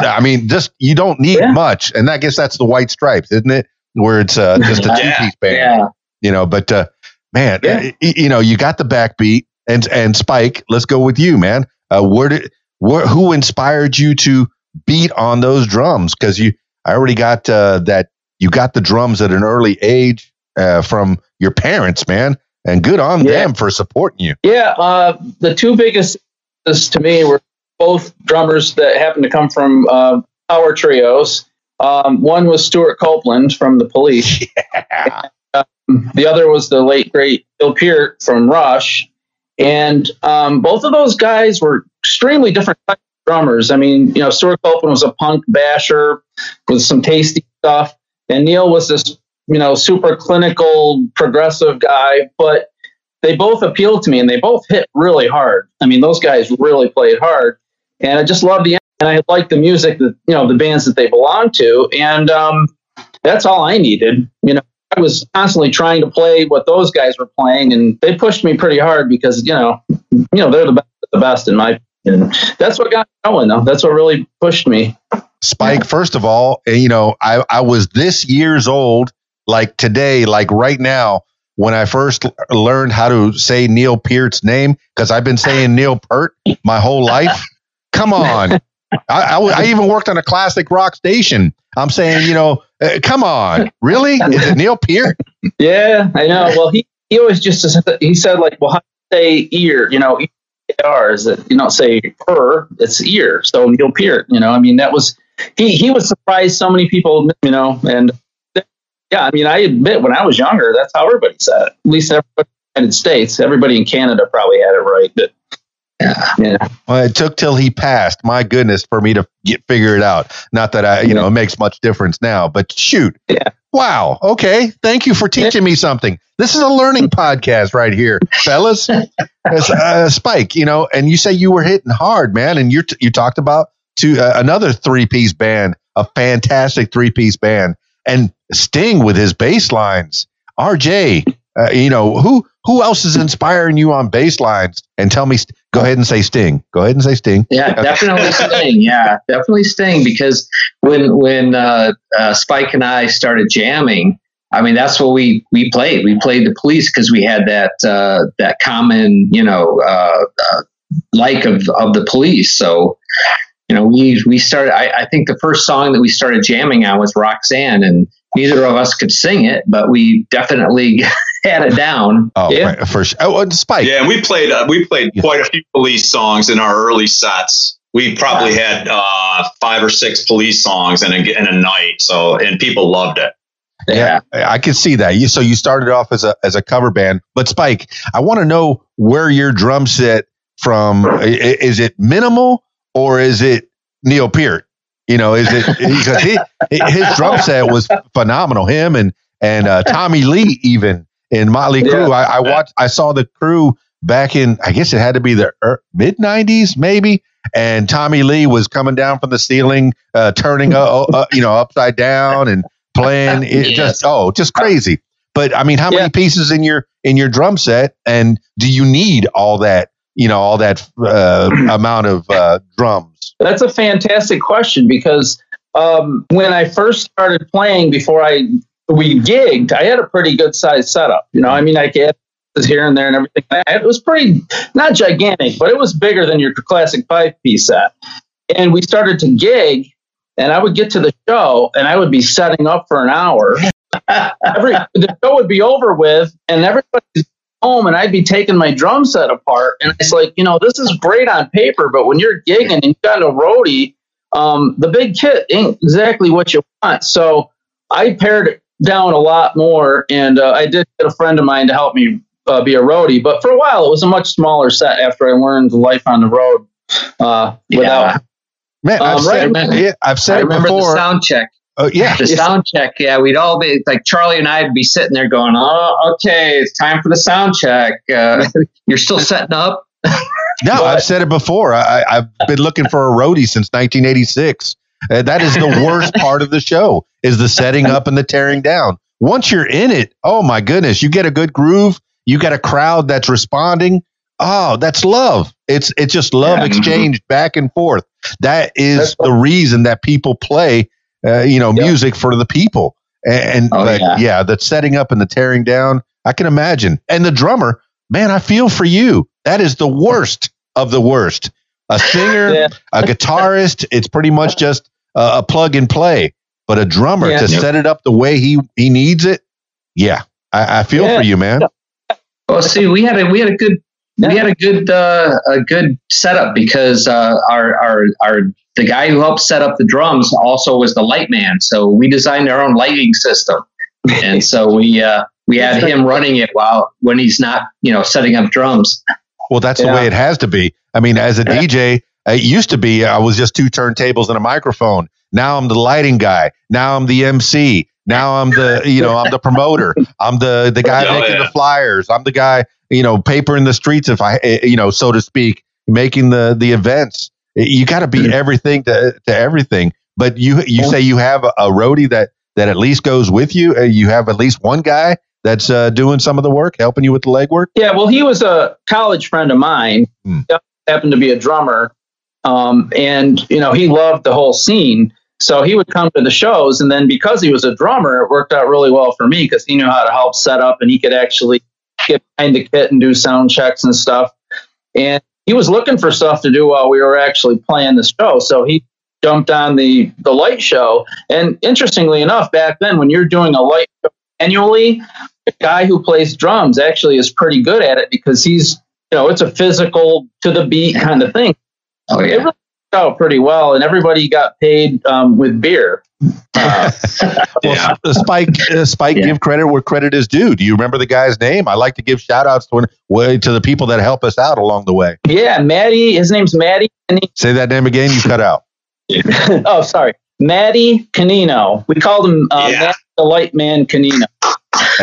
I mean, just you don't need yeah. much, and I guess that's the White Stripes, isn't it? Where it's uh, [laughs] just a two piece band, yeah. you know. But uh, man, yeah. you know, you got the backbeat, and and Spike. Let's go with you, man. Uh, where did where, who inspired you to beat on those drums? Because you, I already got uh, that. You got the drums at an early age uh, from your parents, man, and good on yeah. them for supporting you. Yeah, uh, the two biggest to me were both drummers that happened to come from uh, power trios. Um, one was Stewart Copeland from the Police. [laughs] Yeah. And, um, the other was the late great Neil Peart from Rush, and um, both of those guys were extremely different drummers. I mean, you know, Stewart Copeland was a punk basher with some tasty stuff, and Neil was this you know super clinical progressive guy, but they both appealed to me and they both hit really hard. I mean, those guys really played hard and I just love the and I like the music that you know the bands that they belong to, and um, that's all I needed. You know, I was constantly trying to play what those guys were playing, and they pushed me pretty hard because you know, you know they're the best, the best in my opinion. That's what got me going, though. That's what really pushed me. Spike, first of all, eh, you know, I I was this years old, like today, like right now, when I first learned how to say Neil Peart's name, because I've been saying Neil Peart my whole life. Come on. I, I, I, even worked on a classic rock station. I'm saying, you know, uh, come on, really? Is it Neil Peart? Yeah, I know. Well, he, he always just he said like, well, how do you say ear? You know, ER is that you don't say per, it's ear. So Neil Peart, you know, I mean, that was he he was surprised so many people, you know, and yeah, I mean, I admit when I was younger, that's how everybody said it. At least everybody in the United States, everybody in Canada probably had it right, but yeah. Well, it took till he passed. My goodness, for me to get figure it out. Not that I, you yeah. know, it makes much difference now, but shoot. Yeah. Wow. Okay. Thank you for teaching me something. This is a learning [laughs] podcast right here, fellas. As, uh, Spike, you know, and you say you were hitting hard, man, and you you talked about to uh, another three piece band, a fantastic three piece band, and Sting with his bass lines. RJ, uh, you know who who else is inspiring you on bass lines? And tell me, go ahead and say Sting. Go ahead and say Sting. Yeah, definitely [laughs] Sting. Yeah, definitely Sting. Because when when uh, uh, Spike and I started jamming, I mean that's what we we played. We played the Police because we had that uh, that common you know uh, uh, like of of the Police. So you know we we started. I, I think the first song that we started jamming on was Roxanne and neither of us could sing it, but we definitely [laughs] had it down. Oh, yeah. right, for sure. Oh, Spike. Yeah, and we played uh, we played quite a few police songs in our early sets. We probably had uh, five or six police songs in a, in a night. So and people loved it. Yeah, I can see that. You so you started off as a as a cover band, but Spike, I want to know where your drum set from. Is it minimal or is it Neil Peart? You know, is it because his drum set was phenomenal. Him and and uh, Tommy Lee even in Motley Crue. I, I, watched. I saw the crew back in. I guess it had to be the er, mid '90s, maybe. And Tommy Lee was coming down from the ceiling, uh, turning uh, uh, you know upside down and playing. It [laughs] yes. just oh, just crazy. But I mean, how Yeah. many pieces in your in your drum set, and do you need all that? You know, all that uh, amount of uh, drums. That's a fantastic question because um, when I first started playing before I we gigged, I had a pretty good sized setup. You know, I mean, I had here and there and everything. It was pretty not gigantic, but it was bigger than your classic five piece set. And we started to gig, and I would get to the show, and I would be setting up for an hour. [laughs] Every the show would be over with, and everybody's home, and I'd be taking my drum set apart. And it's like, you know, this is great on paper, but when you're gigging and you've got a roadie, um, the big kit ain't exactly what you want. So I paired it down a lot more, and uh, I did get a friend of mine to help me uh, be a roadie. But for a while, it was a much smaller set after I learned life on the road. Uh, without Man, I've Um, said, right. yeah, I've said I it remember before. the sound check. Oh, yeah, The sound check. Yeah, we'd all be like Charlie and I'd be sitting there going, "Oh, okay, it's time for the sound check. Uh, [laughs] you're still setting up." No, But- I've said it before. I, I've been looking for a roadie since 1986. Uh, that is the [laughs] worst part of the show is the setting up and the tearing down. Once you're in it, oh my goodness, you get a good groove. You got a crowd that's responding. Oh, that's love. It's it's just love Yeah. exchanged back and forth. That is That's the reason that people play, uh, you know, Yeah. music for the people. And, and Oh, but, yeah. yeah, the setting up and the tearing down. I can imagine. And the drummer, man, I feel for you. That is the worst of the worst. A singer, [laughs] Yeah. a guitarist, it's pretty much just a, a plug and play. But a drummer Yeah. to Yep. set it up the way he he needs it, yeah, I, I feel Yeah. for you, man. Well, see, we had a we had a good we had a good uh, a good setup because uh, our our our the guy who helped set up the drums also was the light man. So we designed our own lighting system, and so we uh, we had him running it while when he's not you know setting up drums. Well, that's the way it has to be. I mean, as a DJ, it used to be I was just two turntables and a microphone. Now I'm the lighting guy. Now I'm the MC. Now I'm the you know I'm the promoter. [laughs] I'm the the guy Oh, making yeah. the flyers. I'm the guy you know paper in the streets if I eh, you know so to speak making the the events. You got to be everything to to everything. But you you say you have a, a roadie that that at least goes with you. Uh, You have at least one guy that's uh, doing some of the work, helping you with the legwork. Yeah, well, he was a college friend of mine. Hmm. Happened to be a drummer, um, and you know he loved the whole scene. So he would come to the shows, and then because he was a drummer, it worked out really well for me because he knew how to help set up, and he could actually get behind the kit and do sound checks and stuff. And he was looking for stuff to do while we were actually playing the show, so he jumped on the the light show. And interestingly enough, back then when you're doing a light show annually, the guy who plays drums actually is pretty good at it because he's you know it's a physical to the beat kind of thing. Oh It yeah, really worked out pretty well, and everybody got paid um, with beer. [laughs] Uh, [laughs] Well, Yeah. Spike, uh, Spike, Yeah. give credit where credit is due. Do you remember the guy's name? I like to give shout outs to, way to the people that help us out along the way. yeah, Maddie, his name's Maddie. Say that name again. You cut out. [laughs] oh, sorry, Maddie Canino. We called him uh, Yeah. Matt the Light Man Canino.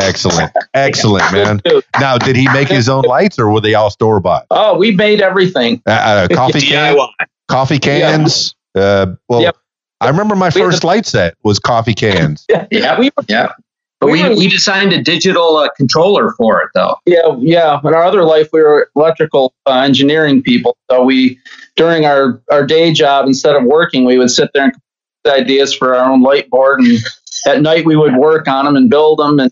Excellent, [laughs] excellent, man. Now, did he make his own lights, or were they all store bought? Oh, we made everything. Uh, uh, [laughs] coffee can, DIY. coffee cans. Uh, well, Yep. I remember my We had first light set was coffee cans. [laughs] yeah, We were, yeah. But we, we designed a digital uh, controller for it though. yeah, yeah. In our other life, we were electrical uh, engineering people. So we, during our our day job, instead of working, we would sit there and come up with ideas for our own light board, and at night we would work on them and build them. And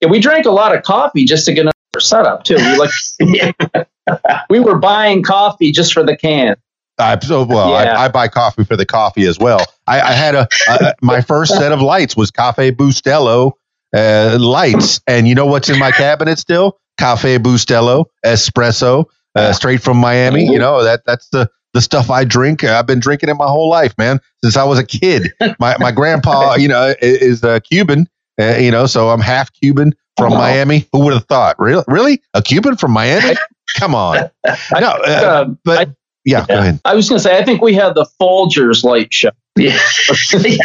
yeah, we drank a lot of coffee just to get our setup too. We like [laughs] [laughs] we were buying coffee just for the can. I, so, well, Yeah. I, I buy coffee for the coffee as well. I, I had a, a my first set of lights was Cafe Bustelo uh, lights, and you know what's in my cabinet still? Cafe Bustelo espresso, uh, straight from Miami. You know that that's the the stuff I drink. I've been drinking it my whole life, man, since I was a kid. My my grandpa, you know, i- is a Cuban, uh, you know, so I'm half Cuban from Wow. Miami. Who would have thought? Really, really, a Cuban from Miami? Come on, [laughs] no, uh, Uh, but yeah, go ahead. I was going to say, I think we had the Folgers light show. [laughs] Yeah,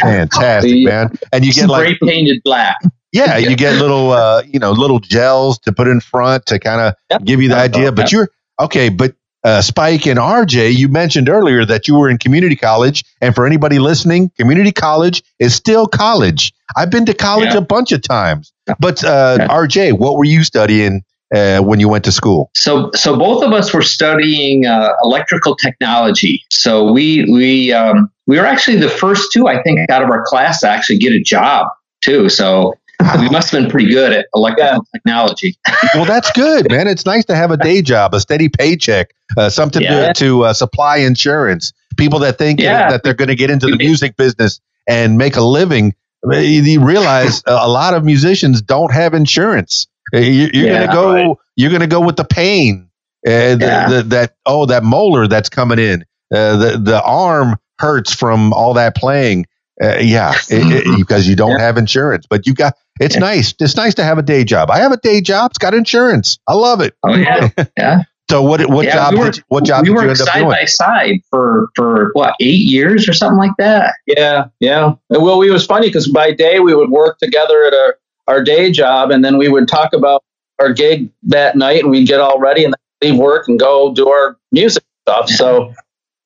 Fantastic, The- man. And you get like, spray painted black. yeah, you get little, uh, you know, little gels to put in front to kind of Yep. give you the idea. But you're okay. But uh, Spike and RJ, you mentioned earlier that you were in community college. And for anybody listening, community college is still college. I've been to college Yeah. a bunch of times. But uh. RJ, what were you studying uh, when you went to school? So, so both of us were studying uh, electrical technology. So we we um, we were actually the first two, I think, out of our class to actually get a job too. So [laughs] we must have been pretty good at electrical technology. [laughs] well, that's good, man. It's nice to have a day job, a steady paycheck, uh, something Yeah. to, to uh, supply insurance. People that think Yeah. that they're going to get into the music business and make a living, uh, you you realize a a lot of musicians don't have insurance. Uh, you- You're Yeah, going to go. right. You're going to go with the pain. Uh, the, the, that oh, that molar that's coming in. Uh, the the arm hurts from all that playing. Uh, yeah, it- it- because you don't [laughs] Yeah. have insurance. But you got. It's Yeah. nice. It's nice to have a day job. I have a day job. It's got insurance. I love it. Oh yeah, [laughs] yeah. So what what Yeah, job we did you, what job we did you worked end up side doing? by side for for what eight years or something like that. Yeah, yeah. Well, we was funny because by day we would work together at our, our day job, and then we would talk about our gig that night, and we'd get all ready and leave work and go do our music stuff. So,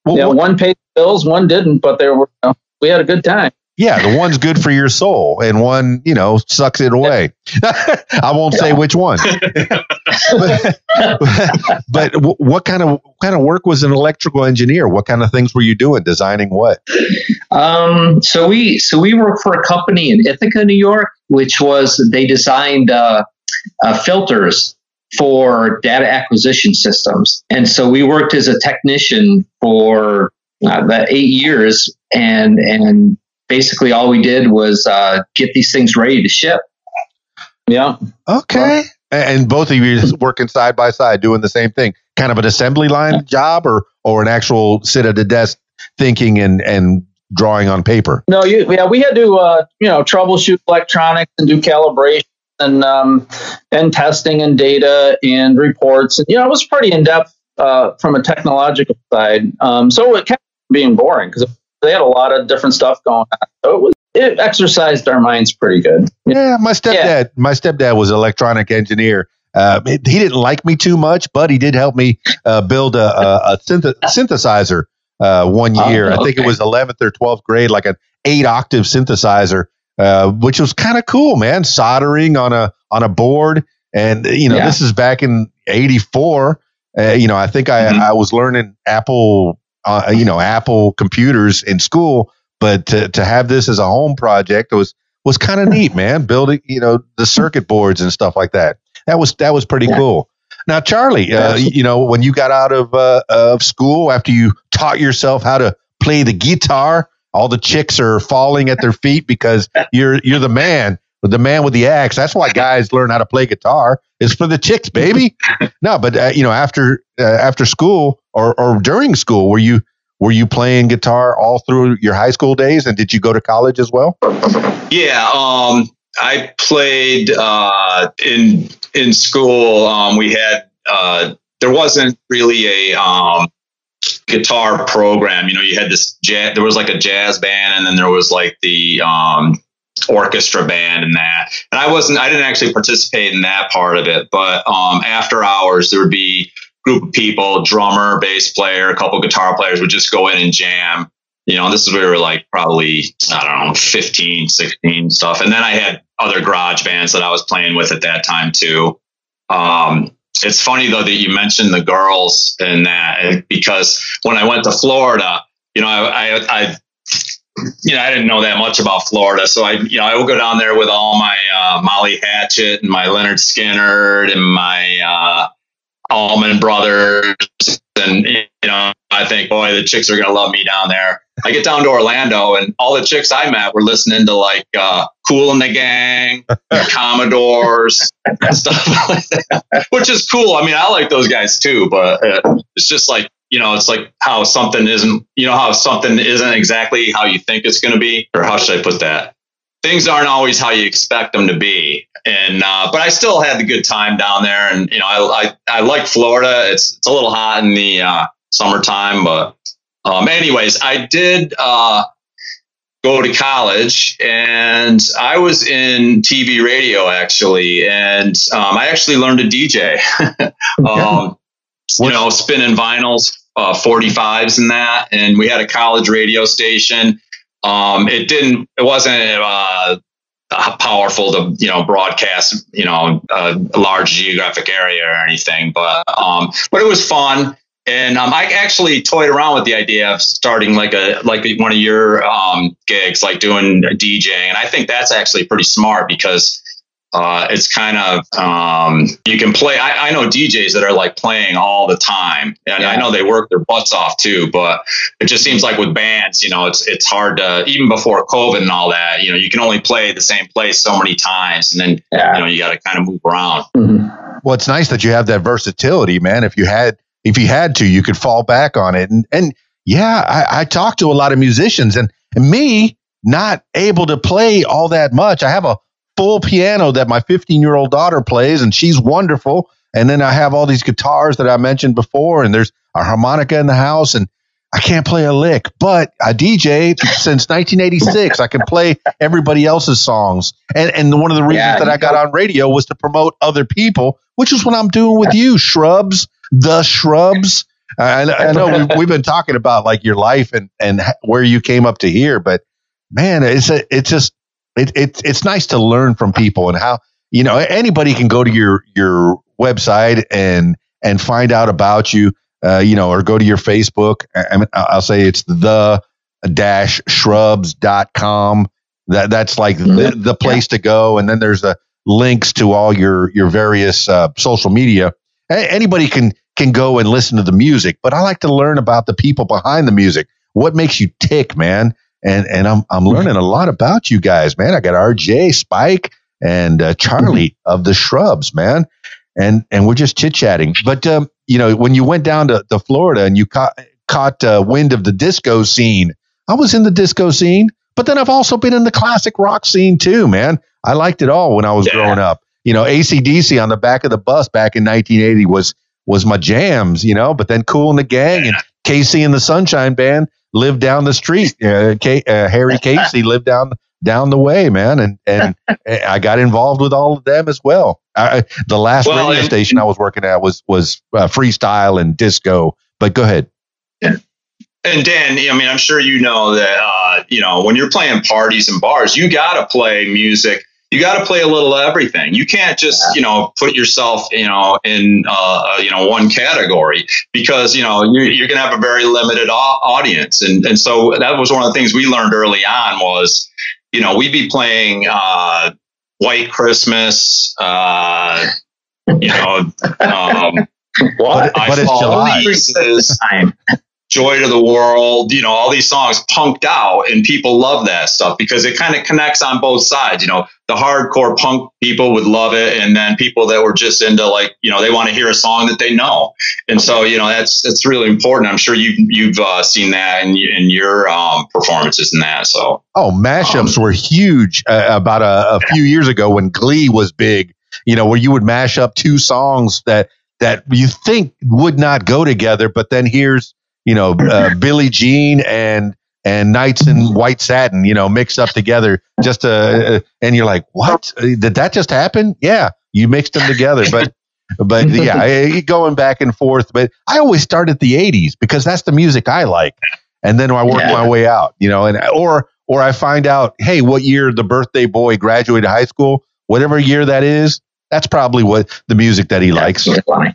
Well, you know, what- one paid bills, one didn't, but there were you know, we had a good time. Yeah, the one's good for your soul, and one you know sucks it away. [laughs] I won't say which one. [laughs] but [laughs] but wh- what kind of what kind of work was an electrical engineer? What kind of things were you doing? Designing what? Um, so we so we worked for a company in Ithaca, New York, which was they designed uh, uh, filters for data acquisition systems, and so we worked as a technician for uh, about eight years, and and basically all we did was uh, get these things ready to ship. Yeah. Okay. A- and both of you working side by side doing the same thing. Kind of an assembly line job, or or an actual sit at a desk thinking and and drawing on paper. No, you, yeah, we had to, uh, you know, troubleshoot electronics and do calibration and um, and testing and data and reports. And you know, it was pretty in depth uh, from a technological side. Um, so it kept being boring because they had a lot of different stuff going on. So it was it exercised our minds pretty good. Yeah, my stepdad. My stepdad was an electronic engineer. Uh, he didn't like me too much, but he did help me uh, build a, a, a synth- synthesizer uh, one Oh, year. I think it was 11th or 12th grade, like an eight octave synthesizer, uh, which was kind of cool, man. Soldering on a on a board, and you know Yeah. this is back in '84. Uh, you know, I think I, Mhm. I was learning Apple, uh, you know, Apple computers in school, but to, to have this as a home project was was kind of [laughs] neat, man. Building, you know, the circuit boards and stuff like that. That was that was pretty Yeah. cool. Now, Charlie, uh, you know, when you got out of uh, of school after you taught yourself how to play the guitar, all the chicks are falling at their feet because you're you're the man, the man with the axe. That's why guys learn how to play guitar. It's for the chicks, baby. [laughs] no, but uh, you know, after uh, after school or or during school, were you were you playing guitar all through your high school days, and did you go to college as well? Yeah, um, I played uh, in in school. Um, we had uh, there wasn't really a um, guitar program. You know, you had this jazz. There was like a jazz band, and then there was like the um, orchestra band and that. And I wasn't. I didn't actually participate in that part of it. But um, after hours, there would be group of people, drummer, bass player, a couple guitar players would just go in and jam you know, this is we were like probably, I don't know, 15, 16 stuff. And then I had other garage bands that I was playing with at that time too. Um, it's funny though that you mentioned the girls and that because when I went to Florida, you know, I, I, I you know, I didn't know that much about Florida. So I, you know, I would go down there with all my, uh, Molly Hatchet and my Lynyrd Skynyrd and my, uh, Allman Brothers. And, you know, I think, boy, the chicks are going to love me down there. I get down to Orlando and all the chicks I met were listening to like, uh, Kool and the Gang, [laughs] Commodores, and stuff like that, which is cool. I mean, I like those guys too, but uh, it's just like, you know, it's like how something isn't, you know, how something isn't exactly how you think it's going to be, or how should I put that? Things aren't always how you expect them to be. And, uh, but I still had the good time down there. And, you know, I, I, I like Florida. It's, it's a little hot in the, uh, summertime, but, um, anyways, I did, uh, go to college and I was in TV radio actually. And, um, I actually learned to DJ, [laughs] um, you know, spinning vinyls, uh, 45s and that. And we had a college radio station. Um, it didn't, it wasn't, uh, uh, powerful to you know broadcast you know a, a, large geographic area or anything but um but it was fun and um, I actually toyed around with the idea of starting like a like one of your um, gigs, like doing DJing, and I think that's actually pretty smart because uh, it's kind of um, you can play. I, I, know DJs that are like playing all the time, and yeah. I know they work their butts off too. But it just seems like with bands, you know, it's it's hard to even before COVID and all that. You know, you can only play the same place so many times, and then yeah. you know you got to kind of move around. Mm-hmm. Well, it's nice that you have that versatility, man. If you had if you had to, you could fall back on it. And and yeah, I, I talk to a lot of musicians, and, and me not able to play all that much. I have a full piano that my 15 year old daughter plays, and she's wonderful. And then I have all these guitars that I mentioned before, and there's a harmonica in the house, and I can't play a lick. But I DJ since 1986. I can play everybody else's songs, and and one of the reasons yeah, that I got on radio was to promote other people, which is what I'm doing with you, Shrubs, the Shrubs. I, I know we've, we've been talking about like your life and and where you came up to here, but man, it's a, it's just it, it, it's nice to learn from people and how you know anybody can go to your your website and and find out about you uh, you know or go to your facebook. I mean, i'll say it's the dash shrubs.com that that's like mm-hmm. the, the, place yeah. to go. And then there's the links to all your your various uh, social media. Anybody can can go and listen to the music but i like to learn about the people behind the music. What makes you tick man and and I'm I'm learning a lot about you guys, man. I got RJ, Spike, and uh, Charlie mm-hmm. of the Shrubs, man, and and we're just chit chatting. But um, you know, when you went down to, to Florida and you caught caught uh, wind of the disco scene, I was in the disco scene, but then I've also been in the classic rock scene too, man. I liked it all when I was yeah. growing up. You know, ACDC on the back of the bus back in 1980 was was my jams, you know. But then Kool and the Gang and KC and the Sunshine Band lived down the street. Uh, K, uh, Harry [laughs] Casey lived down down the way, man, and and [laughs] I got involved with all of them as well. I, the last well, radio and, station I was working at was was uh, freestyle and disco. But go ahead. Yeah. And Dan, I mean, I'm sure you know that uh, you know when you're playing parties and bars, you got to play music you got to play a little of everything. You can't just, you know, put yourself, you know, in, uh, you know, one category because, you know, you're, you're going to have a very limited audience. And, and so that was one of the things we learned early on was, you know, we'd be playing, uh, White Christmas, uh, you know, um, [laughs] what? But it's July. [laughs] Joy to the World, you know, all these songs punked out and people love that stuff because it kind of connects on both sides. You know, the hardcore punk people would love it. And then people that were just into like, you know, they want to hear a song that they know. And so, you know, that's, that's really important. I'm sure you, you've uh, seen that in, in your um, performances in that. So, oh, mashups um, were huge uh, about a, a few years ago when Glee was big, you know, where you would mash up two songs that, that you think would not go together, but then here's you know, [laughs] uh, Billie Jean and and Nights in White Satin, you know, mixed up together. Just uh, uh, and you're like, what did that just happen? Yeah, you mixed them together, but. But yeah, I, [laughs] going back and forth. But I always start at the '80s because that's the music I like, and then I work yeah. my way out. You know, and or or I find out, hey, what year the birthday boy graduated high school, whatever year that is, that's probably what the music that he likes.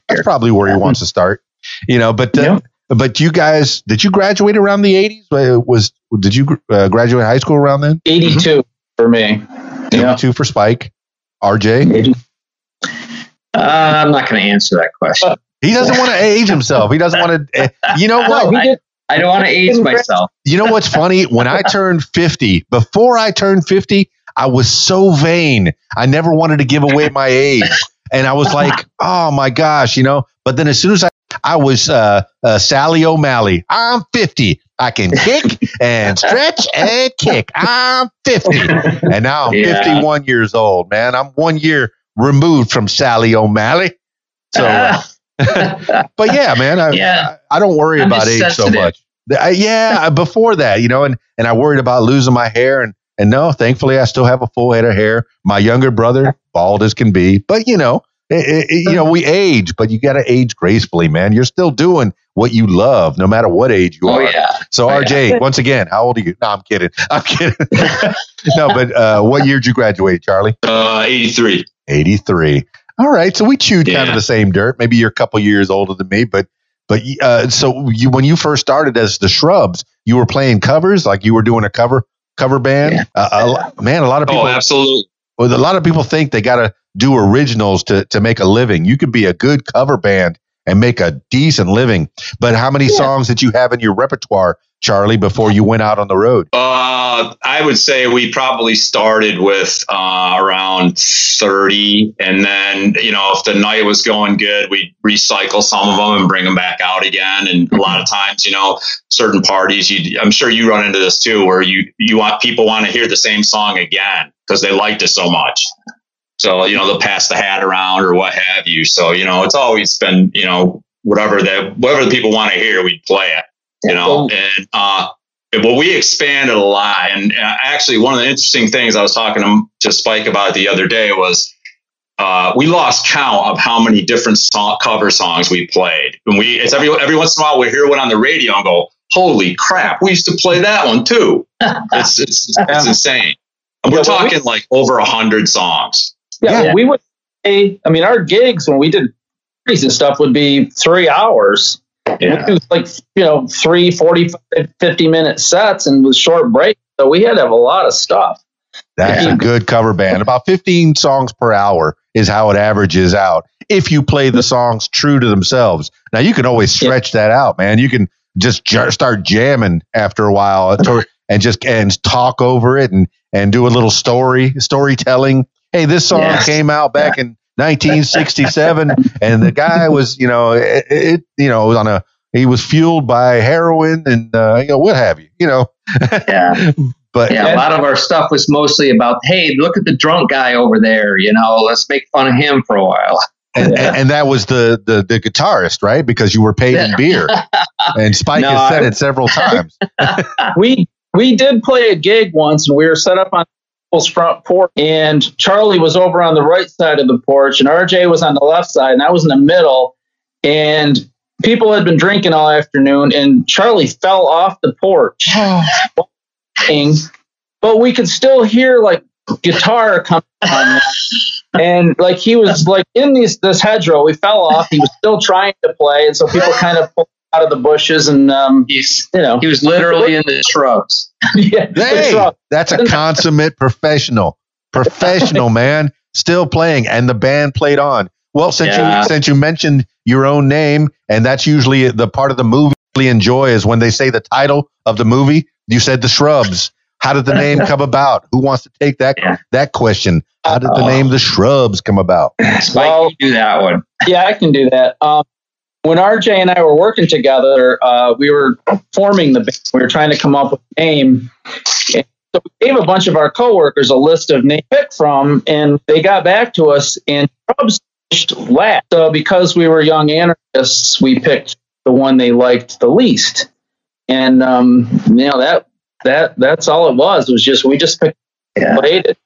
That's probably where he wants to start. You know, but uh, but you guys, did you graduate around the 80s? Was did you uh, graduate high school around then? 82 mm-hmm. for me. 82 yeah. for Spike. RJ? Uh, I'm not going to answer that question. He doesn't want to [laughs] age himself. He doesn't want to. Eh, you know what? No, I, I don't want to age myself. You know what's funny? When I turned 50, before I turned 50, I was so vain. I never wanted to give away my age. And I was like, oh my gosh, you know. But then as soon as I I was uh, uh, Sally O'Malley. I'm 50. I can [laughs] kick and stretch and kick. I'm 50. And now I'm yeah. 51 years old, man. I'm one year removed from Sally O'Malley. So, uh, [laughs] but yeah, man, I, yeah. I, I don't worry I'm about age so much. I, yeah, [laughs] before that, you know, and, and I worried about losing my hair. And, and no, thankfully, I still have a full head of hair. My younger brother, bald as can be, but you know, it, it, you know, we age, but you got to age gracefully, man. You're still doing what you love, no matter what age you Oh are. yeah. So, Oh, RJ, once again, how old are you? No, I'm kidding. [laughs] I'm kidding. [laughs] no, but uh, what year did you graduate, Charlie? Uh, 83. 83. All right. So we chewed kind of the same dirt. Maybe you're a couple years older than me, but but uh, so you when you first started as the Shrubs, you were playing covers, like you were doing a cover cover band. Yeah. Uh, a man, a lot of people, Oh, absolutely. well, a lot of people think they got to do originals to to make a living. You could be a good cover band and make a decent living. But how many Yeah. songs did you have in your repertoire, Charlie, before you went out on the road? Uh, I would say we probably started with uh, around 30. And then, you know, if the night was going good, we'd recycle some of them and bring them back out again. And a lot of times, you know, certain parties, you, I'm sure you run into this too, where you, you want people want to hear the same song again because they liked it so much. So, you know, they'll pass the hat around or what have you. So, you know, it's always been, you know, whatever that, whatever the people want to hear, we play it, you know, and, uh, well, we expanded a lot. And actually, one of the interesting things I was talking to, to Spike about the other day was uh, we lost count of how many different song, cover songs we played. And we, it's every, every once in a while we hear one on the radio and go, holy crap, we used to play that one too. [laughs] It's, it's, it's insane. And we're Yeah, well, we- talking like over a hundred songs. Yeah, Yeah. we would say, I mean, our gigs when we did parties and stuff would be three hours. Yeah. We do like, you know, three, 45, 50 minute sets and with short breaks. So we had to have a lot of stuff. That's Yeah. a good cover band. About 15 songs per hour is how it averages out. If you play the songs true to themselves. Now you can always stretch that out, man. You can just j- start jamming after a while uh, [laughs] and just and talk over it and and do a little story storytelling. Hey, this song Yes. came out back in 1967 and the guy was, you know, it, it you know, was on a he was fueled by heroin and uh, you know what have you, you know. Yeah. [laughs] But Yeah, a lot of our stuff was mostly about, hey, look at the drunk guy over there. You know, let's make fun of him for a while. [laughs] and, Yeah. and, that was the, the the guitarist, right? Because you were paid in beer. [laughs] And Spike No, has said I- it several times. we we did play a gig once and we were set up on front porch. And Charlie was over on the right side of the porch and RJ was on the left side and I was in the middle. And people had been drinking all afternoon and Charlie fell off the porch. [sighs] But we could still hear like guitar coming on. And like he was like in these this hedgerow. We fell off. He was still trying to play and so people kind of pulled out of the bushes and um He's you know he was literally in the [laughs] shrubs. yeah, Hey, it's rough. that's a consummate professional. Professional [laughs] man, still playing, and the band played on. Well, since Yeah. you since you mentioned your own name, and that's usually the part of the movie I really enjoy is when they say the title of the movie. You said the Shrubs. How did the name [laughs] come about? Who wants to take that Yeah. that question? How did the name the Shrubs come about? Spike, Well- you do that one. Yeah, I can do that. Um, when RJ and I were working together, uh, we were forming the band. We were trying to come up with a name. And so we gave a bunch of our coworkers a list of names to pick from, and they got back to us, and Shrubs finished last. So because we were young anarchists, we picked the one they liked the least. And um, you know that that that's all it was. It was just we just picked Yeah. played it.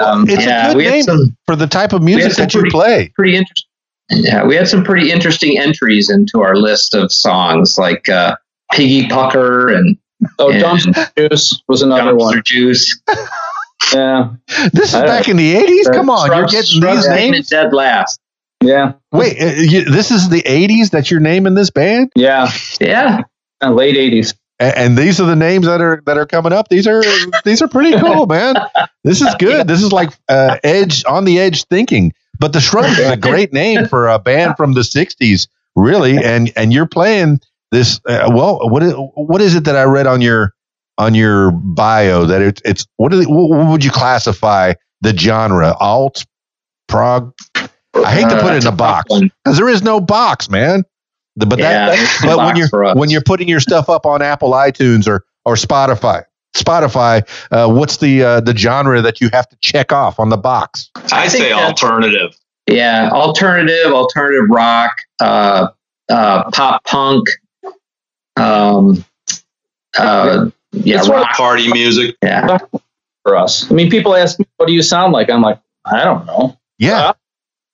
Um, It's yeah, a good we name some for the type of music some that you play. pretty interesting. Yeah, we had some pretty interesting entries into our list of songs, like uh, Piggy Pucker and, oh, and Dumpster Juice was another Dumpster one. Juice. [laughs] Yeah, This is I don't- back in the 80s? Come on, you're getting Shrubs these names? dead last. yeah, Wait, uh, you, this is the 80s that you're naming this band? yeah. Yeah, Uh, late eighties. A- And these are the names that are that are coming up. These are these are pretty cool, man. This is [laughs] good. This is like uh, edge on the edge thinking. But the Shrubs is a great name for a band from the '60s, really. And and you're playing this. Uh, well, what is, what is it that I read on your on your bio that it's it's what, it, what, would you classify the genre? Alt, prog. I hate to Uh, put it in a box because there is no box, man. The- but Yeah, no but when you're when you're putting your stuff up on Apple iTunes or or Spotify, Spotify, uh, what's the uh, the genre that you have to check off on the box? I think say alternative. yeah, alternative, alternative rock, uh, uh, pop punk, um, uh, yeah, It's rock. Party music. Yeah, for us. I mean, people ask me, "What do you sound like?" I'm like, I don't know. Yeah,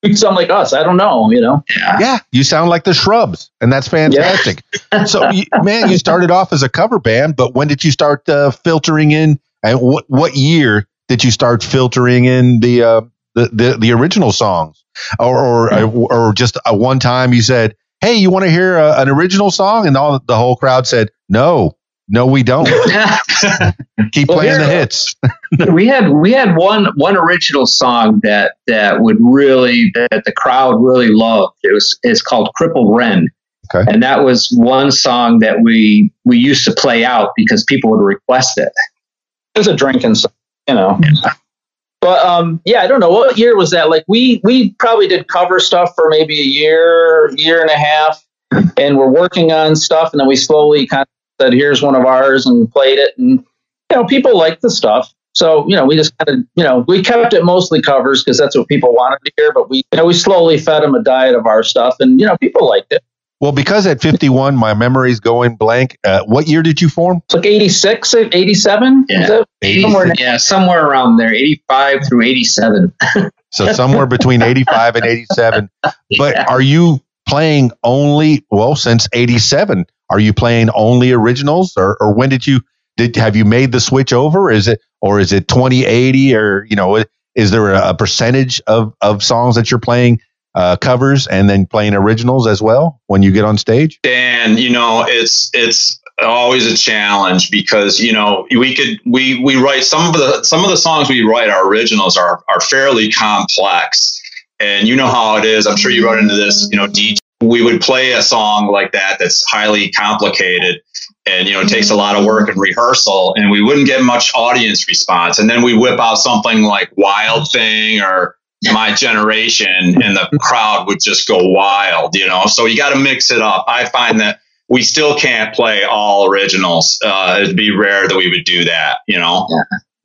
[laughs] you sound like us. I don't know, you know. Yeah. Yeah, you sound like the Shrubs, and that's fantastic. so, [laughs] you, man, you started off as a cover band, but when did you start uh, filtering in? And what what year did you start filtering in the uh, the, the the original songs, or or, or just a one time you said, "Hey, you want to hear a, an original song?" And all the whole crowd said, "No, no, we don't. [laughs] Keep Well, playing the hits." [laughs] we had we had one one original song that that would really that the crowd really loved. It was it's called Crippled Wren. Okay. And that was one song that we we used to play out because people would request it. It was a drinking song, you know. But um, yeah, I don't know what year was that. Like we we probably did cover stuff for maybe a year, year and a half, and we're working on stuff, and then we slowly kind of said, "Here's one of ours," and played it, and you know, people liked the stuff. So you know, we just kind of you know we kept it mostly covers because that's what people wanted to hear. But we you know we slowly fed them a diet of our stuff, and you know, people liked it. Well, because at 51, my memory's going blank. Uh, what year did you form? It's like 86, 87. Yeah. Is 80, Somewhere yeah, somewhere around there, eighty five through eighty seven. So somewhere between 85 and 87. [laughs] But Yeah. are you playing only well since 87? Are you playing only originals or, or when did you did have you made the switch over? Is it or is it 2080 or you know is there a, percentage of of songs that you're playing uh, covers and then playing originals as well when you get on stage? Dan, you know, it's it's always a challenge because you know we could we we write some of the some of the songs we write our originals are are fairly complex, and you know how it is. I'm sure you run into this. You know, DJ, we would play a song like that that's highly complicated. And you know, it takes a lot of work and rehearsal, and we wouldn't get much audience response. And then we whip out something like "Wild Thing" or my generation and the crowd would just go wild, you know. So you got to mix it up. I find that we still can't play all originals. Uh, it'd be rare that we would do that, you know.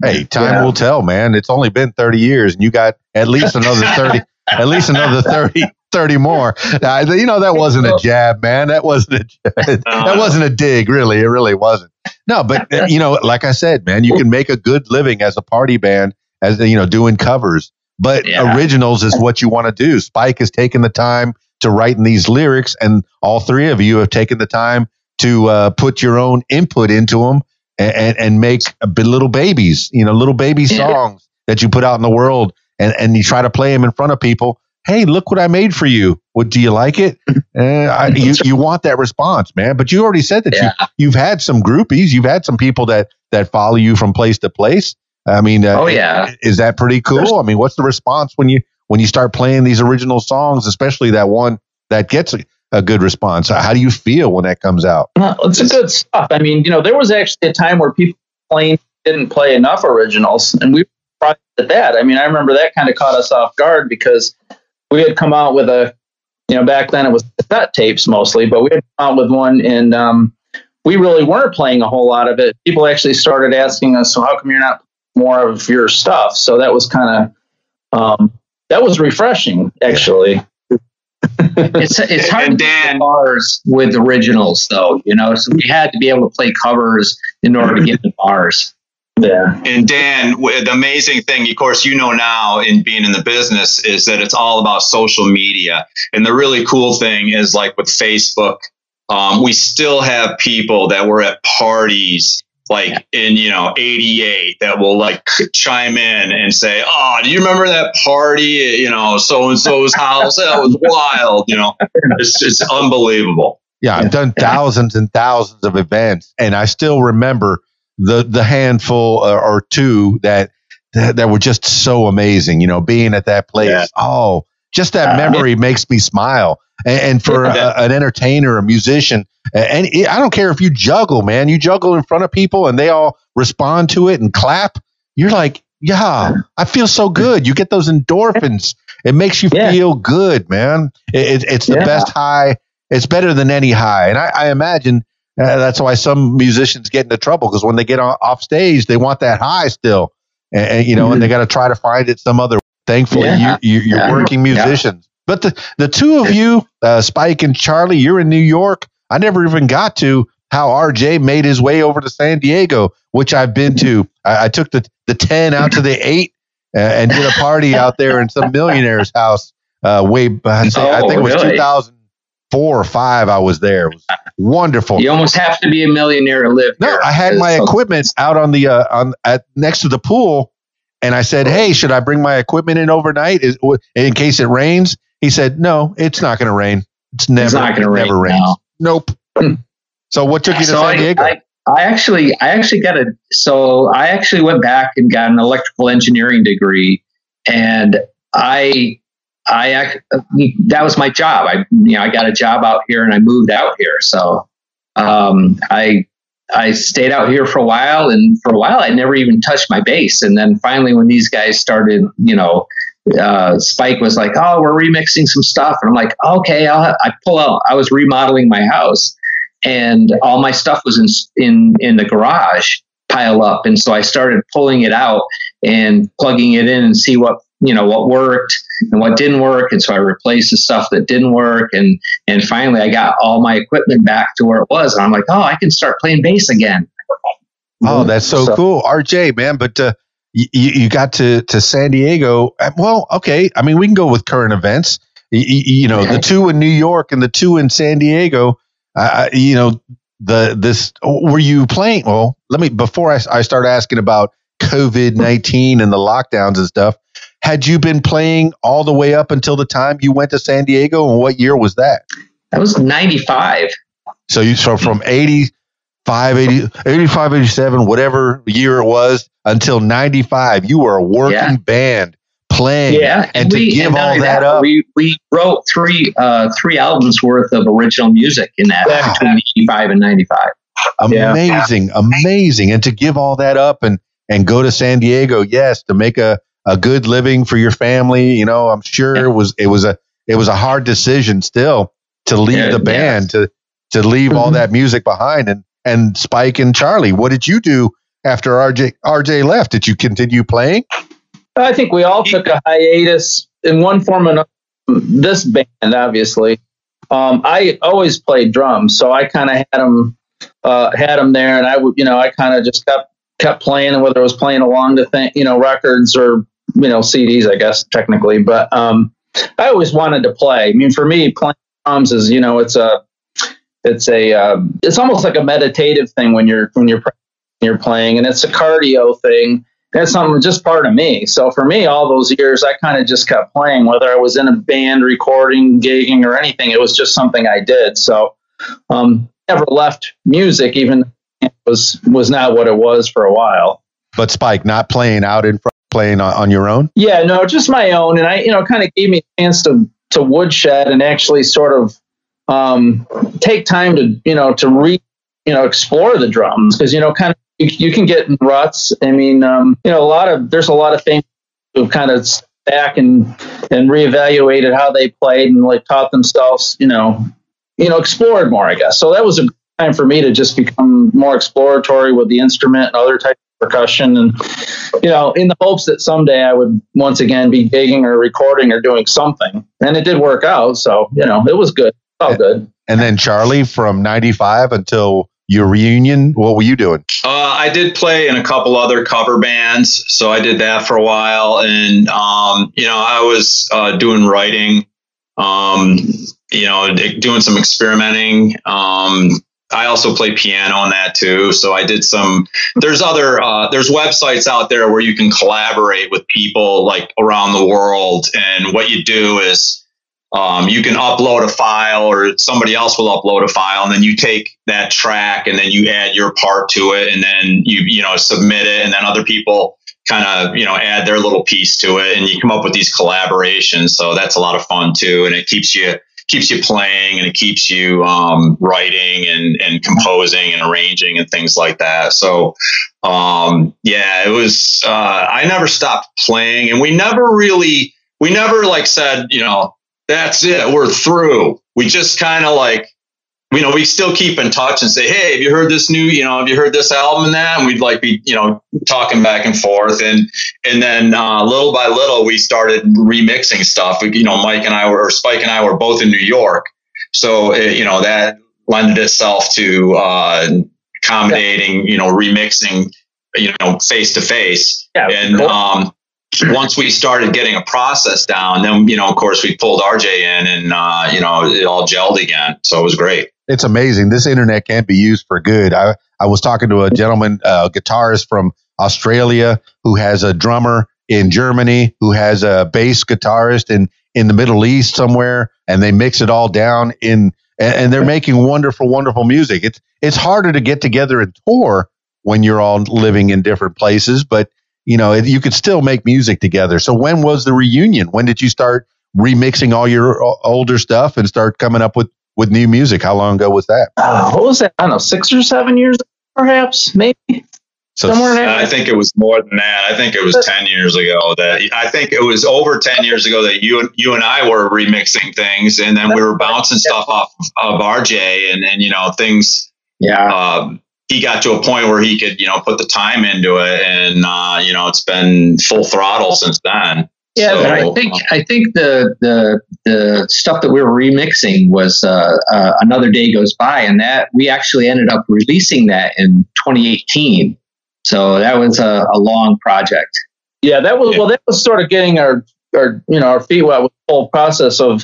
Hey, time Yeah. will tell, man. It's only been 30 years and you got at least another 30, at least another 30, 30 more. Uh, you know, that wasn't a [laughs] jab, man. That wasn't a, [laughs] that wasn't a dig, really. It really wasn't. No, but uh, you know, like I said, man, you can make a good living as a party band, as you know, doing covers. But Yeah. originals is what you want to do. Spike has taken the time to write in these lyrics, and all three of you have taken the time to uh, put your own input into them and, and, and make a little babies, you know, little baby [laughs] songs that you put out in the world, and, and you try to play them in front of people. Hey, look what I made for you. What do you like it? Uh, [laughs] I, you you want that response, man. But you already said that Yeah. you you've had some groupies, you've had some people that that follow you from place to place. I mean, uh, Oh, yeah. is that pretty cool? I mean, what's the response when you when you start playing these original songs, especially that one that gets a, a good response? How do you feel when that comes out? Well, it's a good stuff. I mean, you know, there was actually a time where people playing didn't play enough originals, and we were surprised at that. I mean, I remember that kind of caught us off guard because we had come out with a, you know, back then it was cassette tapes mostly, but we had come out with one, and um, we really weren't playing a whole lot of it. People actually started asking us, "So how come you're not more of your stuff?" So that was kind of um, that was refreshing, actually. [laughs] It's it's hard And to Dan- get bars with originals though, you know. So we had to be able to play covers in order to get the bars. Yeah. And Dan, the amazing thing, of course, you know now in being in the business is that it's all about social media. And the really cool thing is like with Facebook, um, we still have people that were at parties like in, you know, 88 that will like chime in and say, Oh, do you remember that party at, you know, so and so's [laughs] house? That was wild. You know, it's, it's unbelievable. Yeah, I've done thousands and thousands of events, and I still remember the the handful or, or two that, that that were just so amazing. You know, being at that place. Yeah. Oh, just that Uh, memory makes me smile. And, and for a, [laughs] an entertainer, a musician, and it, I don't care if you juggle, man. You juggle in front of people, and they all respond to it and clap. You're like, yeah, I feel so good. You get those endorphins. It makes you Yeah. feel good, man. It, it, it's the Yeah. best high. It's better than any high, and I, I imagine uh, that's why some musicians get into trouble because when they get on, off stage, they want that high still, and, and, you know, and they got to try to find it some other. Thankfully, Yeah. you, you, you're Yeah. working Yeah. musicians, but the the two of you, uh, Spike and Charlie, you're in New York. I never even got to how RJ made his way over to San Diego, which I've been to. I, I took the the ten out to the eight uh, and did a party out there in some millionaire's house Uh, way, I, say, I Oh, think it was really? 2004 or five. I was there. It was wonderful. You almost have to be a millionaire to live No, here. I had my equipment out on the uh, on at next to the pool, and I said, "Hey, should I bring my equipment in overnight Is, in case it rains?" He said, "No, it's not going to rain. It's never not gonna it rain, Never rains. no. Nope." [clears throat] So what took you to So San I, Diego? I, I actually, I actually got a. So I actually went back and got an electrical engineering degree, and I, I that was my job. I, you know, I got a job out here, and I moved out here. So, um, I, I stayed out here for a while, and for a while, I never even touched my bass. And then finally, when these guys started, you know. Uh, Spike was like, "Oh, we're remixing some stuff," and I'm like, "Okay." I'll, I pull out. I was remodeling my house, and all my stuff was in in in the garage pile up and so I started pulling it out and plugging it in and see what you know what worked and what didn't work and so I replaced the stuff that didn't work and and finally I got all my equipment back to where it was and I'm like oh I can start playing bass again Oh, that's so, cool, RJ, man. But uh, you, you got to to San Diego. Uh, Well, okay. I mean, we can go with current events. You, you know, the two in New York and the two in San Diego. Uh, you know, the this were you playing? Well, let me before I, I start asking about COVID nineteen and the lockdowns and stuff. Had you been playing all the way up until the time you went to San Diego, and what year was that? that was 95 So you so from 85, 80, 85, 87, whatever year it was until 95, you were a working Yeah. band playing. yeah And to give not all only that up- we we wrote three uh three albums worth of original music in that Wow. between 85 and 95 Yeah. Amazing, amazing. And to give all that up and and go to San Diego, yes, to make a, a good living for your family, you know, I'm sure it was it was a it was a hard decision still to leave Yeah, the band to to leave all Mhm. that music behind and and Spike and Charlie, what did you do after RJ RJ left? Did you continue playing? I think we all took a hiatus in one form or another. This band, obviously, um, I always played drums, so I kind of had them uh, had them there, and I would, you know, I kind of just kept kept playing, and whether I was playing along to th- you know records or you know CDs, I guess technically, but um, I always wanted to play. I mean, for me, playing drums is you know it's a it's a uh, it's almost like a meditative thing when you're when you're you're playing, and it's a cardio thing that's something just part of me. So for me, all those years, I kind of just kept playing, whether I was in a band, recording, gigging, or anything. It was just something I did. So um, never left music, even was was not what it was for a while. But Spike, not playing out in front, playing on, on your own. Yeah, no, just my own, and I, you know, kind of gave me a chance to to woodshed and actually sort of um, take time to, you know, to re, you know, explore the drums because you know, kind of you, you can get in ruts. I mean, um, you know, a lot of there's a lot of things who've kind of back and and reevaluated how they played and like taught themselves, you know, you know, explored more, I guess. So that was a time for me to just become more exploratory with the instrument and other types of percussion and you know, in the hopes that someday I would once again be gigging or recording or doing something. And it did work out. So, you know, it was good. All good. And then Charlie from 95 until your reunion, what were you doing? Uh, I did play in a couple other cover bands, so I did that for a while, and um, you know, I was uh, doing writing, um, you know, doing some experimenting. Um, I also play piano on that too, so I did some. There's other uh, there's websites out there where you can collaborate with people like around the world, and what you do is um, you can upload a file or somebody else will upload a file and then you take that track and then you add your part to it and then you you know submit it. And then other people kind of you know add their little piece to it and you come up with these collaborations. So that's a lot of fun too. And it keeps you keeps you playing and it keeps you um, writing and, and composing and arranging and things like that so um, yeah it was uh, i never stopped playing and we never really we never like said you know that's it. We're through. We just kind of like, you know, we still keep in touch and say, hey, have you heard this new, you know, have you heard this album and that? And we'd like be, you know, talking back and forth. And and then uh, little by little, we started remixing stuff. You know, Mike and I were, or Spike and I were both in New York, so it, you know that lended itself to uh, accommodating, you know, remixing, you know, face to face Yeah. and cool. um, once we started getting a process down, then you know, of course, we pulled RJ in, and uh, you know, it all gelled again. So it was great. It's amazing. This internet can be used for good. I I was talking to a gentleman, uh, guitarist from Australia, who has a drummer in Germany, who has a bass guitarist in in the Middle East somewhere, and they mix it all down in, and, and they're making wonderful, wonderful music. It's it's harder to get together and tour when you're all living in different places, but you know you could still make music together. So when was the reunion? When did you start remixing all your older stuff and start coming up with with new music? How long ago was that? Uh, what was that? I don't know, six or seven years, perhaps, maybe. So Somewhere I think it was more than that. I think it was ten years ago that I think it was over ten years ago that you and you and I were remixing things, and then we were bouncing stuff off of RJ, and and you know things. Yeah. Um, he got to a point where he could you know put the time into it, and uh, you know it's been full throttle since then. Yeah, so, but I think I think the the the stuff that we were remixing was uh, uh, another day goes by, and that we actually ended up releasing that in 2018. So that was a, a long project. Yeah, that was yeah. well. That was sort of getting our our you know our feet wet with the whole process of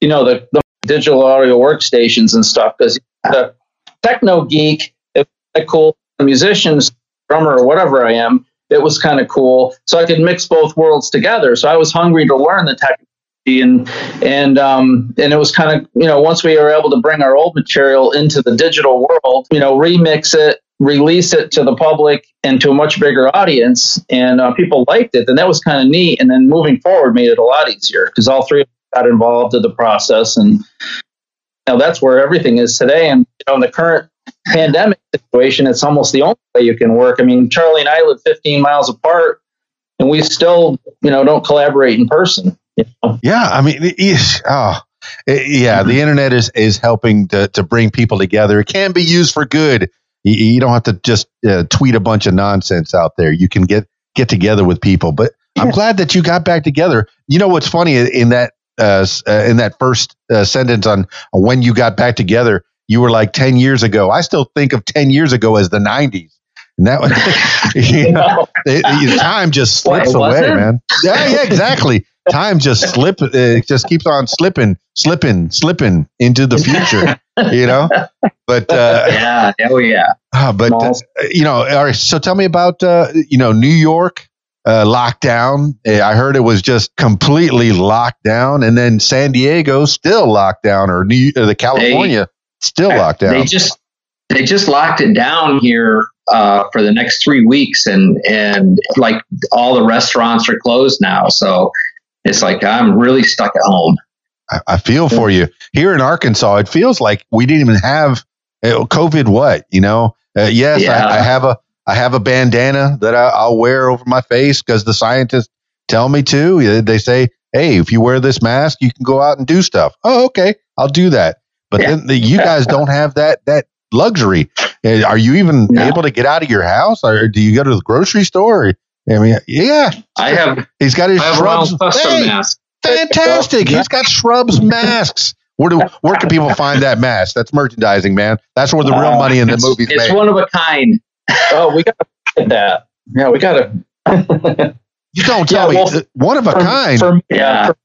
you know the, the digital audio workstations and stuff because the techno geek, cool musicians, drummer or whatever I am, it was kind of cool. So I could mix both worlds together. So I was hungry to learn the technology and and um, and it was kind of you know once we were able to bring our old material into the digital world, you know, remix it, release it to the public and to a much bigger audience, and uh, people liked it. Then that was kind of neat. And then moving forward made it a lot easier because all three got involved in the process, and know, that's where everything is today. And you know, the current pandemic situation, it's almost the only way you can work. I mean, Charlie and I live 15 miles apart, and we still, you know, don't collaborate in person. You know? Yeah, I mean, oh, yeah, the internet is is helping to to bring people together. It can be used for good you, you don't have to just uh, tweet a bunch of nonsense out there. You can get get together with people. But I'm glad that you got back together. You know what's funny in that uh, uh, in that first uh, sentence on when you got back together, you were like 10 years ago. I still think of 10 years ago as the 90s. And that was, [laughs] you know, it, time just slips away, man. Yeah, yeah, exactly. time just slip, it just keeps on slipping, slipping, slipping into the future, you know? But, uh, yeah, oh, yeah. Uh, but, uh, you know, all right. So tell me about, uh, you know, New York uh, lockdown. Eh, I heard it was just completely locked down, and then San Diego still locked down, or New, uh, the California still locked down. They just they just locked it down here uh, for the next three weeks, and and like all the restaurants are closed now, so it's like I'm really stuck at home. I, I feel for you here in Arkansas. It feels like we didn't even have uh, COVID. What you know? Uh, yes, yeah. I, I, have a I have a bandana that I, will wear over my face because the scientists tell me to. They say, "Hey, if you wear this mask, you can go out and do stuff." Oh, okay, I'll do that. But yeah. then the, you guys don't have that that luxury. Uh, are you even no. able to get out of your house, or do you go to the grocery store? I mean, yeah, I have. He's got his shrubs. Hey, mask. Fantastic! He's got shrubs masks. Where do where can people find that mask? That's merchandising, man. That's where the real money in the it's, movies. It's made. one of a kind. oh, we got to get that. Yeah, we got to. you don't tell yeah, well, me one of a for, kind. For, yeah. For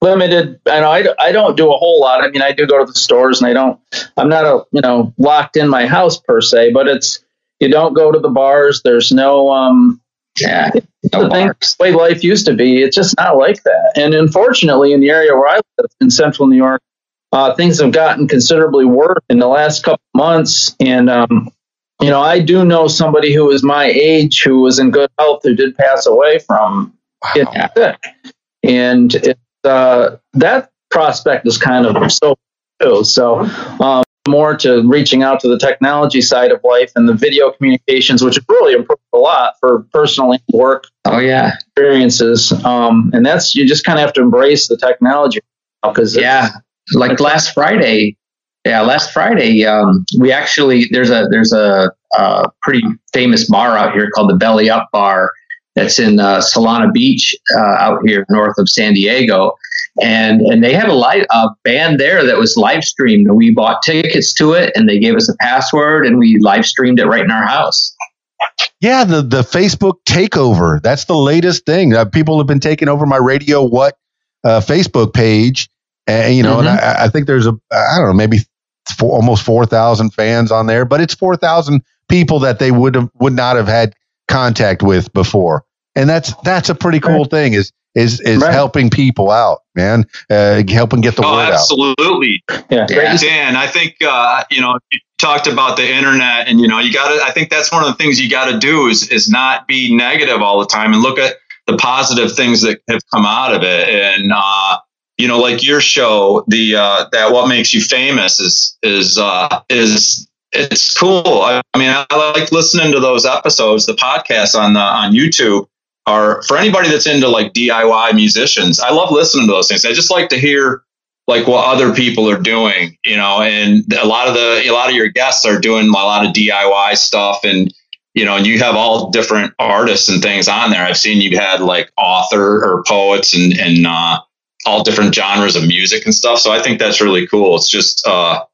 limited. I know I, I don't do a whole lot. I mean, I do go to the stores, and I don't. I'm not a you know locked in my house per se, but it's you don't go to the bars. There's no um. Yeah, no the, thing, the way life used to be, it's just not like that. And unfortunately, in the area where I live in central New York, uh, things have gotten considerably worse in the last couple months. And um, you know, I do know somebody who was my age who was in good health who did pass away from wow. getting sick. And it, uh, that prospect is kind of so too. So um, more to reaching out to the technology side of life and the video communications, which has really improved a lot for personal work. Oh yeah, experiences. Um, and that's you just kind of have to embrace the technology because yeah, like last Friday. Yeah, last Friday um, we actually there's a there's a, a pretty famous bar out here called the Belly Up Bar that's in uh, Solana Beach uh, out here north of San Diego. And, and they had a live a band there that was live streamed and we bought tickets to it and they gave us a password and we live streamed it right in our house. Yeah, the the Facebook takeover. That's the latest thing. Uh, people have been taking over my Radio What uh, Facebook page, and you know, mm-hmm. and I, I, think there's a I don't know maybe four, almost four thousand fans on there, but it's four thousand people that they would have would not have had contact with before, and that's that's a pretty cool right. thing. Is is is right. helping people out, man, uh, helping get the oh, word absolutely. out. Absolutely, yeah. Dan. I think uh, you know you talked about the internet, and you know you got to. I think that's one of the things you got to do is is not be negative all the time and look at the positive things that have come out of it. And uh, you know, like your show, the uh, that what makes you famous is is uh, is it's cool. I, I mean, I like listening to those episodes, the podcasts on the on YouTube are for anybody that's into like DIY musicians. I love listening to those things. I just like to hear like what other people are doing, you know, and a lot of the a lot of your guests are doing a lot of DIY stuff and you know, and you have all different artists and things on there. I've seen you had like author or poets and and uh, all different genres of music and stuff. So I think that's really cool. It's just uh,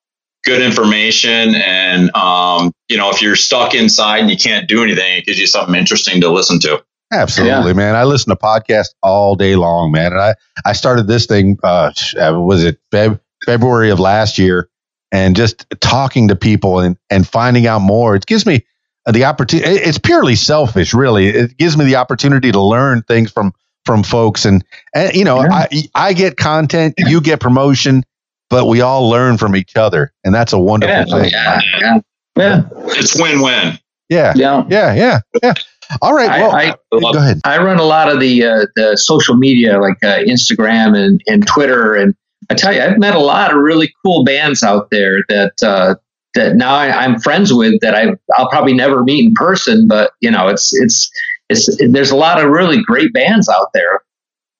good information, and um, you know, if you're stuck inside and you can't do anything, it gives you something interesting to listen to. Absolutely, yeah. man. I listen to podcasts all day long, man. And I, I started this thing, uh, was it Feb- February of last year? And just talking to people and, and finding out more. It gives me the opportunity. It's purely selfish, really. It gives me the opportunity to learn things from from folks. And, and you know, yeah. I, I get content, you get promotion, but we all learn from each other. And that's a wonderful yeah. thing. Yeah. yeah. Yeah. It's win win. Yeah. Yeah. Yeah. Yeah. Yeah. All right. Well, I, I, go ahead. I run a lot of the uh, the social media like uh, Instagram and, and Twitter, and I tell you, I've met a lot of really cool bands out there that uh, that now I, am friends with that I I'll probably never meet in person, but you know, it's it's it's there's a lot of really great bands out there.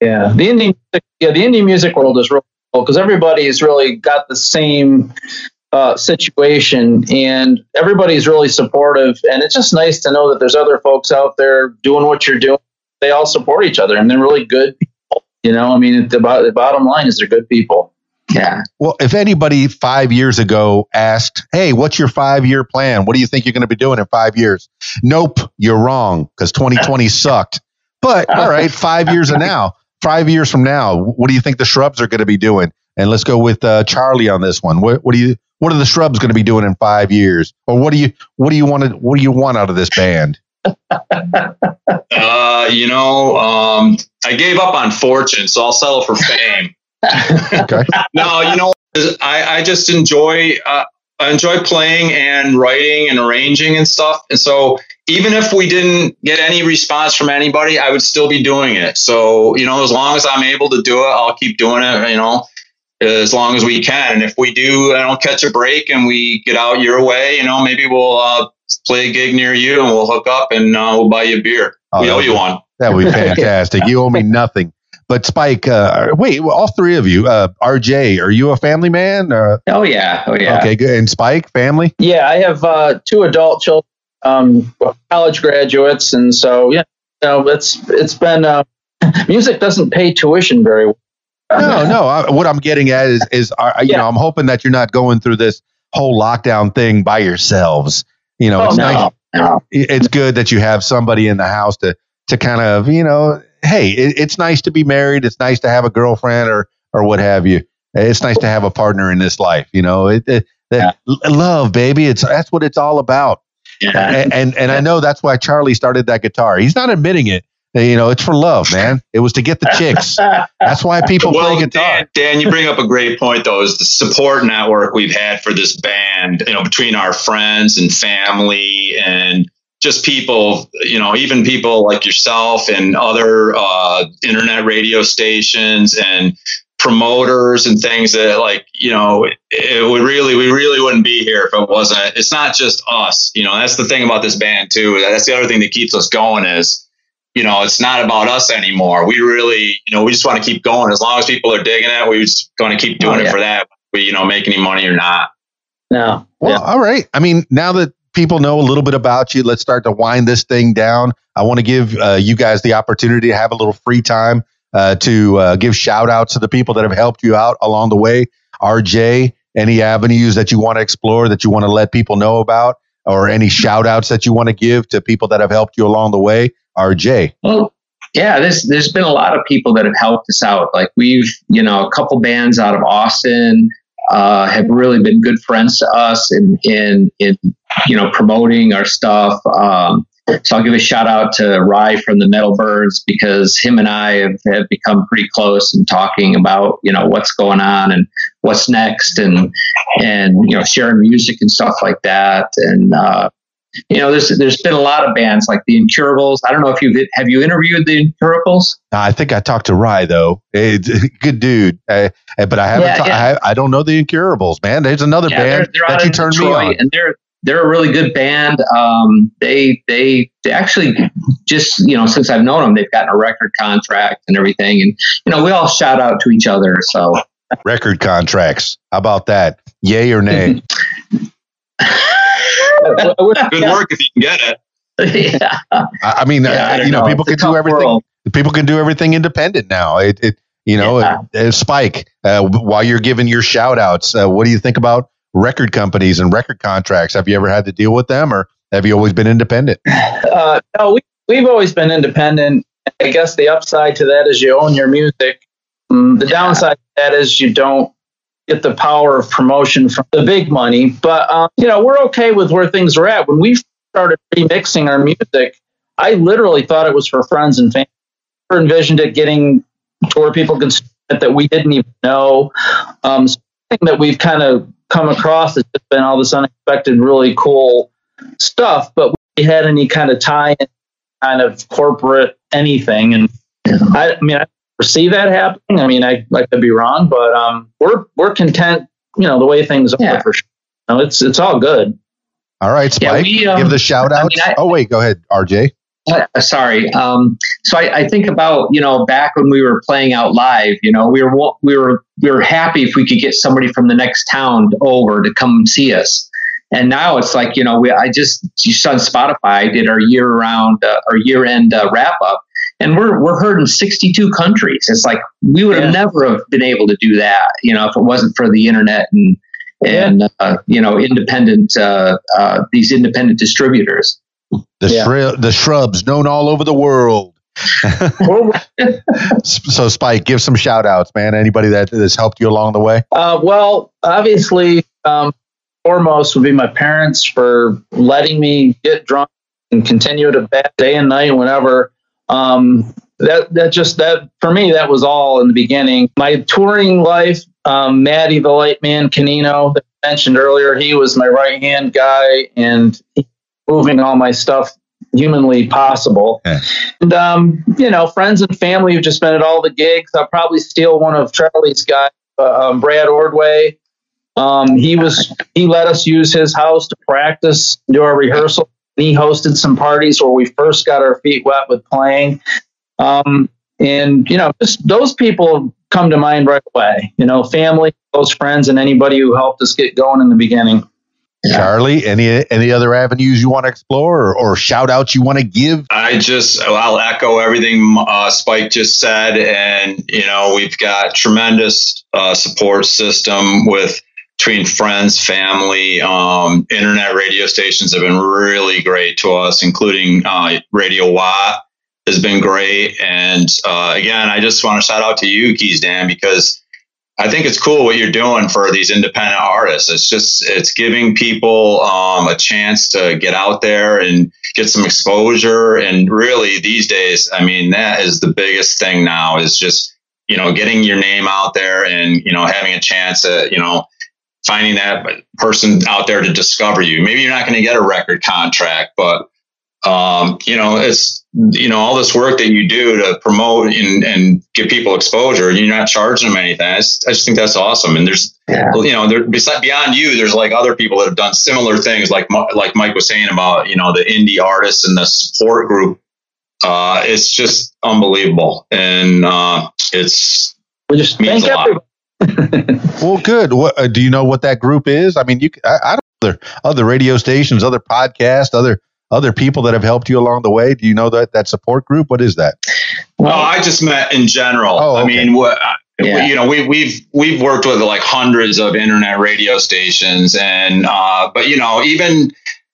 Yeah, the indie yeah the indie music world is real cool because everybody's really got the same uh, situation, and everybody's really supportive. And it's just nice to know that there's other folks out there doing what you're doing. They all support each other, and they're really good people. You know, I mean, the, the bottom line is they're good people. Yeah. Well, if anybody five years ago asked, "Hey, what's your five-year plan? What do you think you're going to be doing in five years?" Nope, you're wrong because 2020 sucked. But all right, five years from now, five years from now, what do you think the Shrubs are going to be doing? And let's go with uh, Charlie on this one. What, what do you what are the Shrubs going to be doing in five years? Or what do you what do you want to, what do you want out of this band? uh, you know, um, I gave up on fortune, so I'll settle for fame. [laughs] okay. no, you know, I, I just enjoy uh, I enjoy playing and writing and arranging and stuff. And so even if we didn't get any response from anybody, I would still be doing it. So, you know, as long as I'm able to do it, I'll keep doing it, you know as long as we can. And if we do, I don't catch a break and we get out your way, you know, maybe we'll uh, play a gig near you and we'll hook up and uh, we'll buy you a beer. Oh, we owe you one. That would be [laughs] fantastic. you owe me nothing. But Spike, uh, wait, all three of you, uh, RJ, are you a family man? oh yeah, oh yeah. Okay, good. And Spike, family? Yeah, I have uh, two adult children, um, college graduates, and so yeah, you know, it's it's been uh, [laughs] music doesn't pay tuition very well. No, [laughs] no. I, what I'm getting at is, is uh, you yeah. know, I'm hoping that you're not going through this whole lockdown thing by yourselves. You know, oh, it's no, nice. No. It's good that you have somebody in the house to to kind of, you know, hey, it, it's nice to be married. It's nice to have a girlfriend or or what have you. It's nice to have a partner in this life. You know, it, it yeah. love, baby. It's that's what it's all about. Yeah. And, and and I know that's why Charlie started that guitar. He's not admitting it, you know, it's for love, man. It was to get the chicks. That's why people well, play guitar. Dan, Dan, you bring up a great point, though, is the support network we've had for this band, you know, between our friends and family and just people, you know, even people like yourself and other uh, internet radio stations and promoters and things that like you know it would really we really wouldn't be here if it wasn't it's not just us you know that's the thing about this band too that's the other thing that keeps us going is you know, it's not about us anymore. We really, you know, we just want to keep going. As long as people are digging it, we're just going to keep doing oh, yeah. it for that. We, you know, make any money or not. No. Well, yeah. all right. I mean, now that people know a little bit about you, let's start to wind this thing down. I want to give uh, you guys the opportunity to have a little free time uh, to uh, give shout outs to the people that have helped you out along the way. RJ, any avenues that you want to explore that you want to let people know about? or any shout outs that you want to give to people that have helped you along the way? RJ. Well, yeah, there's there's been a lot of people that have helped us out. Like we've, you know, a couple bands out of Austin uh, have really been good friends to us in in in you know promoting our stuff. Um, so I'll give a shout out to Rye from the Metal Birds because him and I have, have become pretty close and talking about you know what's going on and what's next and and you know sharing music and stuff like that and uh, you know there's there's been a lot of bands like the Incurables. I don't know if you've have you interviewed the Incurables. I think I talked to Rye though. It's [laughs] good dude, uh, but I haven't. Yeah, ta- yeah. I, I don't know the Incurables, man. There's another Yeah, they're, band they're that you turned Detroit, me on. and they're they're a really good band. Um, they they they actually just you know since I've known them, they've gotten a record contract and everything, and you know we all shout out to each other. So Record contracts. How about that? Yay or nay? [laughs] Good work if you can get it. yeah, I, I mean, Yeah, I uh, you know, know. people It's can do everything. world. People can do everything independent now. It, it you know, Yeah. uh, Spike. Uh, while you're giving your shout outs, uh, what do you think about record companies and record contracts? Have you ever had to deal with them, or have you always been independent? [laughs] Uh, no, we, we've always been independent. I guess the upside to that is you own your music. Um, the downside to that is you don't get the power of promotion from the big money. But, um, you know, we're okay with where things are at. When we started remixing our music, I literally thought it was for friends and family. Never envisioned it getting to where people it that we didn't even know. Um, something that we've kind of come across has just been all this unexpected, really cool stuff. But we had any kind of tie in kind of corporate anything. And I, I mean, I never see that happening. I mean, I, I could be wrong, but um, we're we're content, you know, the way things are Yeah. for sure. No, it's it's all good. All right, Yeah, Spike, we, um, give the shout I mean, oh wait, go ahead, RJ. Uh, sorry. Um, so I, I think about you know back when we were playing out live. You know we were we were we were happy if we could get somebody from the next town over to come see us. And now it's like you know we I just just on Spotify I did our year round uh, our year end uh, wrap up, and we're we're heard in 62 countries. It's like we would have never have been able to do that. You know if it wasn't for the internet and and uh, you know independent uh, uh, these independent distributors. The Yeah. shri- the shrubs known all over the world. [laughs] So Spike, give some shout outs, man. Anybody that has helped you along the way? Uh, well, obviously, um, foremost would be my parents for letting me get drunk and continue to bat day and night whenever. Um, that that just that for me that was all in the beginning. My touring life, um, Maddie the light man Canino that I mentioned earlier, he was my right hand guy and he- moving all my stuff humanly possible. Yeah. And um, you know, friends and family who've just been at all the gigs. I'll probably steal one of Charlie's guys uh, um, Brad Ordway. Um, he was he let us use his house to practice, do our rehearsal. He hosted some parties where we first got our feet wet with playing. Um, and you know, just those people come to mind right away. You know, family, close friends, and anybody who helped us get going in the beginning. Yeah. Charlie, any any other avenues you want to explore or, or shout outs you want to give? I just, I'll echo everything uh, Spike just said. And, you know, we've got tremendous uh, support system with between friends, family, um, internet radio stations have been really great to us, including uh, Radio What has been great. And uh, again, I just want to shout out to you, Keys Dan, because I think it's cool what you're doing for these independent artists. It's just it's giving people um, a chance to get out there and get some exposure. And really, these days, I mean, that is the biggest thing now is just you know getting your name out there and you know having a chance at you know finding that person out there to discover you. Maybe you're not going to get a record contract, but um, you know, it's you know all this work that you do to promote and, and give people exposure. You're not charging them anything. I just, I just think that's awesome. And there's Yeah. you know, there beside beyond you, there's like other people that have done similar things, like like Mike was saying about you know the indie artists and the support group. Uh, it's just unbelievable, and uh, it's We just Means a lot. [laughs] Well, good. What uh, do you know what that group is? I mean, you I don't other other radio stations, other podcasts, other other people that have helped you along the way. Do you know that that support group? What is that? No, I just met in general. Oh, I mean, what, I- Yeah. you know, we, we've we've worked with like hundreds of internet radio stations, and uh, but you know, even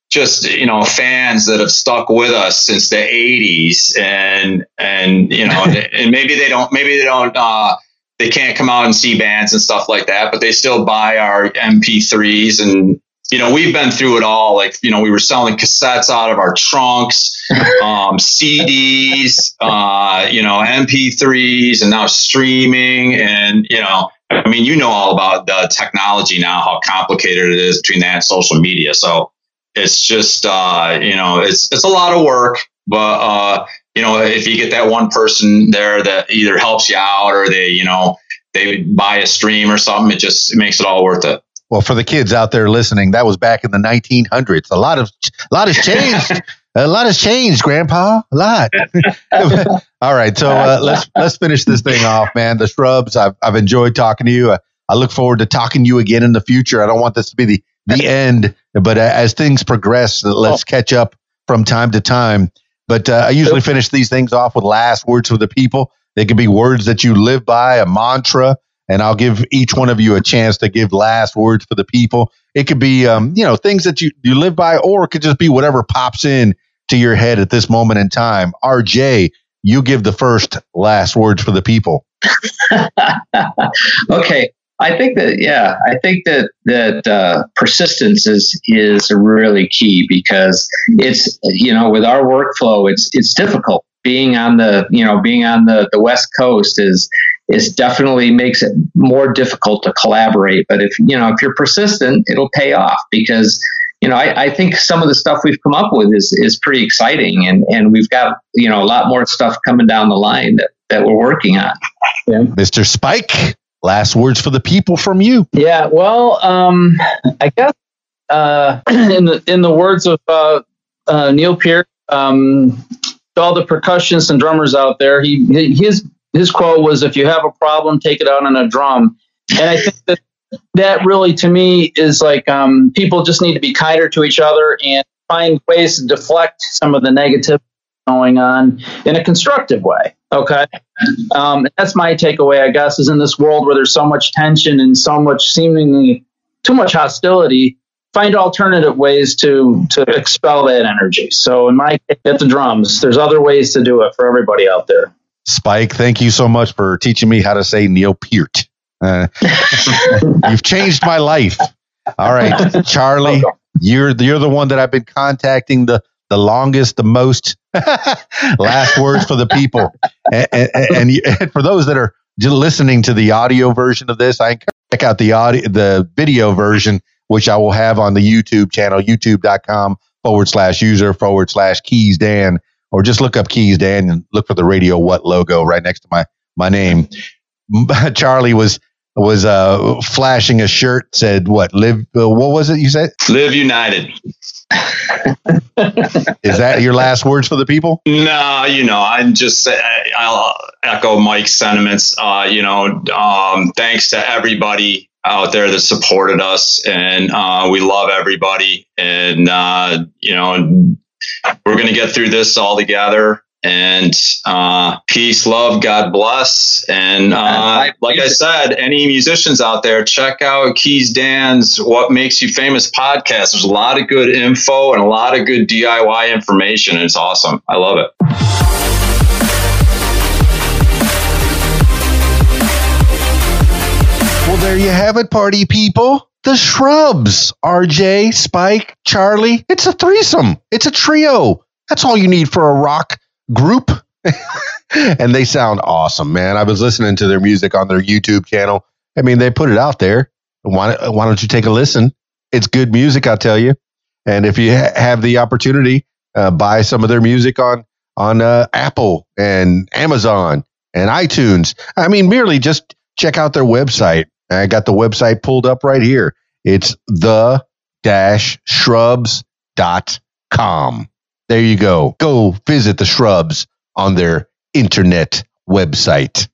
just you know fans that have stuck with us since the 80s and and you know [laughs] and maybe they don't maybe they don't uh they can't come out and see bands and stuff like that but they still buy our mp3s and you know we've been through it all like you know we were selling cassettes out of our trunks [laughs] um cds uh you know mp3s and now streaming and you know I mean, you know all about the technology now, how complicated it is between that and social media. So it's just, uh, you know, it's, it's a lot of work, but, uh, you know, if you get that one person there that either helps you out or they, you know, they buy a stream or something, it just it makes it all worth it. Well, for the kids out there listening, that was back in the 1900s. A lot of, a lot has changed. [laughs] a lot has changed, Grandpa. A lot. [laughs] All right, so uh, let's let's finish this thing off, man. The shrubs. I've I've enjoyed talking to you. Uh, I look forward to talking to you again in the future. I don't want this to be the the [laughs] end, but uh, as things progress, let's catch up from time to time. But uh, I usually finish these things off with last words for the people. They could be words that you live by, a mantra, and I'll give each one of you a chance to give last words for the people. It could be, um, you know, things that you, you live by, or it could just be whatever pops in to your head at this moment in time. RJ, you give the first last words for the people. [laughs] okay. I think that yeah, I think that that uh, persistence is is really key because it's you know with our workflow it's it's difficult being on the you know being on the the west coast is is definitely makes it more difficult to collaborate but if you know if you're persistent it'll pay off because you know, I, I, think some of the stuff we've come up with is is pretty exciting, and and we've got you know a lot more stuff coming down the line that that we're working on. Yeah. Mr. Spike, last words for the people from you. Yeah, well, um, I guess uh, [clears throat] in the in the words of uh, uh, Neil Peart, um, to all the percussionists and drummers out there, he his his quote was, "If you have a problem, take it out on a drum." And I think that that really to me is like um, people just need to be kinder to each other and find ways to deflect some of the negative going on in a constructive way. Okay. Um, that's my takeaway, I guess, is in this world where there's so much tension and so much seemingly too much hostility, find alternative ways to to expel that energy. So in my at the drums, there's other ways to do it for everybody out there. Spike, thank you so much for teaching me how to say Neil Peart. Uh, [laughs] you've changed my life. All right, Charlie, you're you're the one that I've been contacting the the longest, the most. [laughs] last words for the people, and, and, and, and, for those that are listening to the audio version of this, I check out the audio, the video version, which I will have on the YouTube channel, youtube.com forward slash user forward slash keys Dan, or just look up keys Dan and look for the radio what logo right next to my my name. [laughs] Charlie was was uh, flashing a shirt said what live uh, what was it you said? Live united. [laughs] Is that your last words for the people? No you know i'm just i'll echo mike's sentiments. Uh, you know um, thanks to everybody out there that supported us and uh, we love everybody. And uh, you know we're going to get through this all together and uh, peace, love, God bless. And uh, like I said, any musicians out there, check out Keys Dan's What Makes You Famous podcast. There's a lot of good info and a lot of good DIY information. It's awesome. I love it. Well, there you have it, party people. The Shrubs, RJ, Spike, Charlie. It's a threesome. It's a trio. That's all you need for a rock group. [laughs] and they sound awesome, man. I was listening to their music on their YouTube channel. I mean, they put it out there. Why, why don't you take a listen? It's good music, I'll tell you. And if you ha- have the opportunity, uh, buy some of their music on on uh, Apple and Amazon and iTunes. I mean, merely just check out their website. I got the website pulled up right here. It's the dash shrubs dot com. There you go. Go visit the shrubs on their internet website.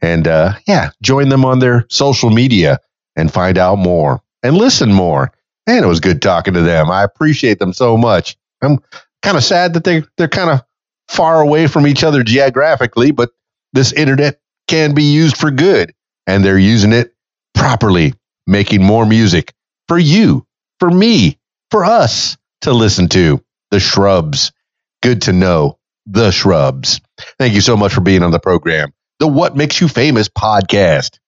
And uh, yeah, join them on their social media and find out more and listen more. And it was good talking to them. I appreciate them so much. I'm kind of sad that they they're kind of far away from each other geographically, but this internet can be used for good, and they're using it properly, making more music for you, for me, for us to listen to. The Shrubs. Good to know. The Shrubs. Thank you so much for being on the program. The What Makes You Famous podcast.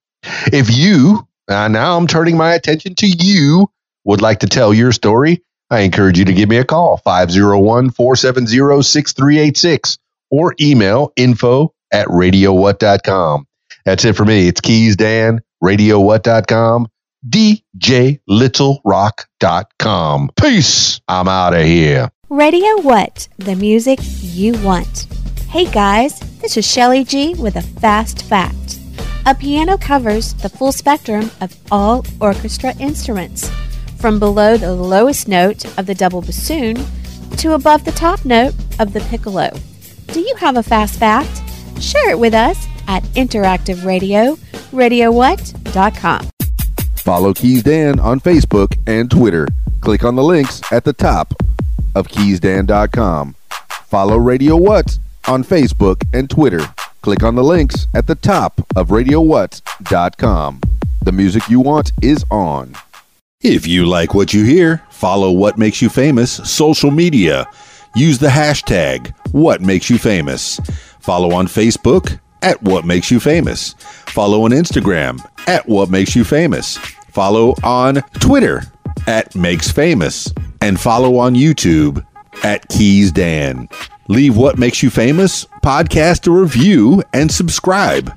If you, uh, now I'm turning my attention to you, would like to tell your story, I encourage you to give me a call, 501 470 6386, or email info at radiowhat.com. That's it for me. It's Keys Dan, radiowhat.com, djlittlerock.com. Peace. I'm out of here. Radio What? The music you want. Hey guys, this is Shelly G with a fast fact. A piano covers the full spectrum of all orchestra instruments, from below the lowest note of the double bassoon to above the top note of the piccolo. Do you have a fast fact? Share it with us at Interactive Radio, radiowhat.com. Follow Keys Dan on Facebook and Twitter. Click on the links at the top of keysdan.com. Follow Radio What on Facebook and Twitter. Click on the links at the top of radiowhat.com. The music you want is on. If you like what you hear, follow What Makes You Famous social media. Use the hashtag What Makes You Famous. Follow on Facebook at What Makes You Famous. Follow on Instagram at What Makes You Famous. Follow on Twitter at Makes Famous. And follow on YouTube at Keys Dan. Leave What Makes You Famous podcast a review and subscribe.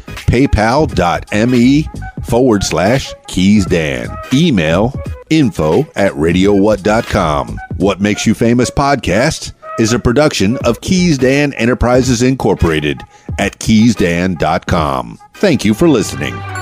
paypal.me forward slash keys dan. Email info at radiowhat.com. What Makes You Famous podcast is a production of Keys Dan Enterprises Incorporated at keysdan.com. Thank you for listening.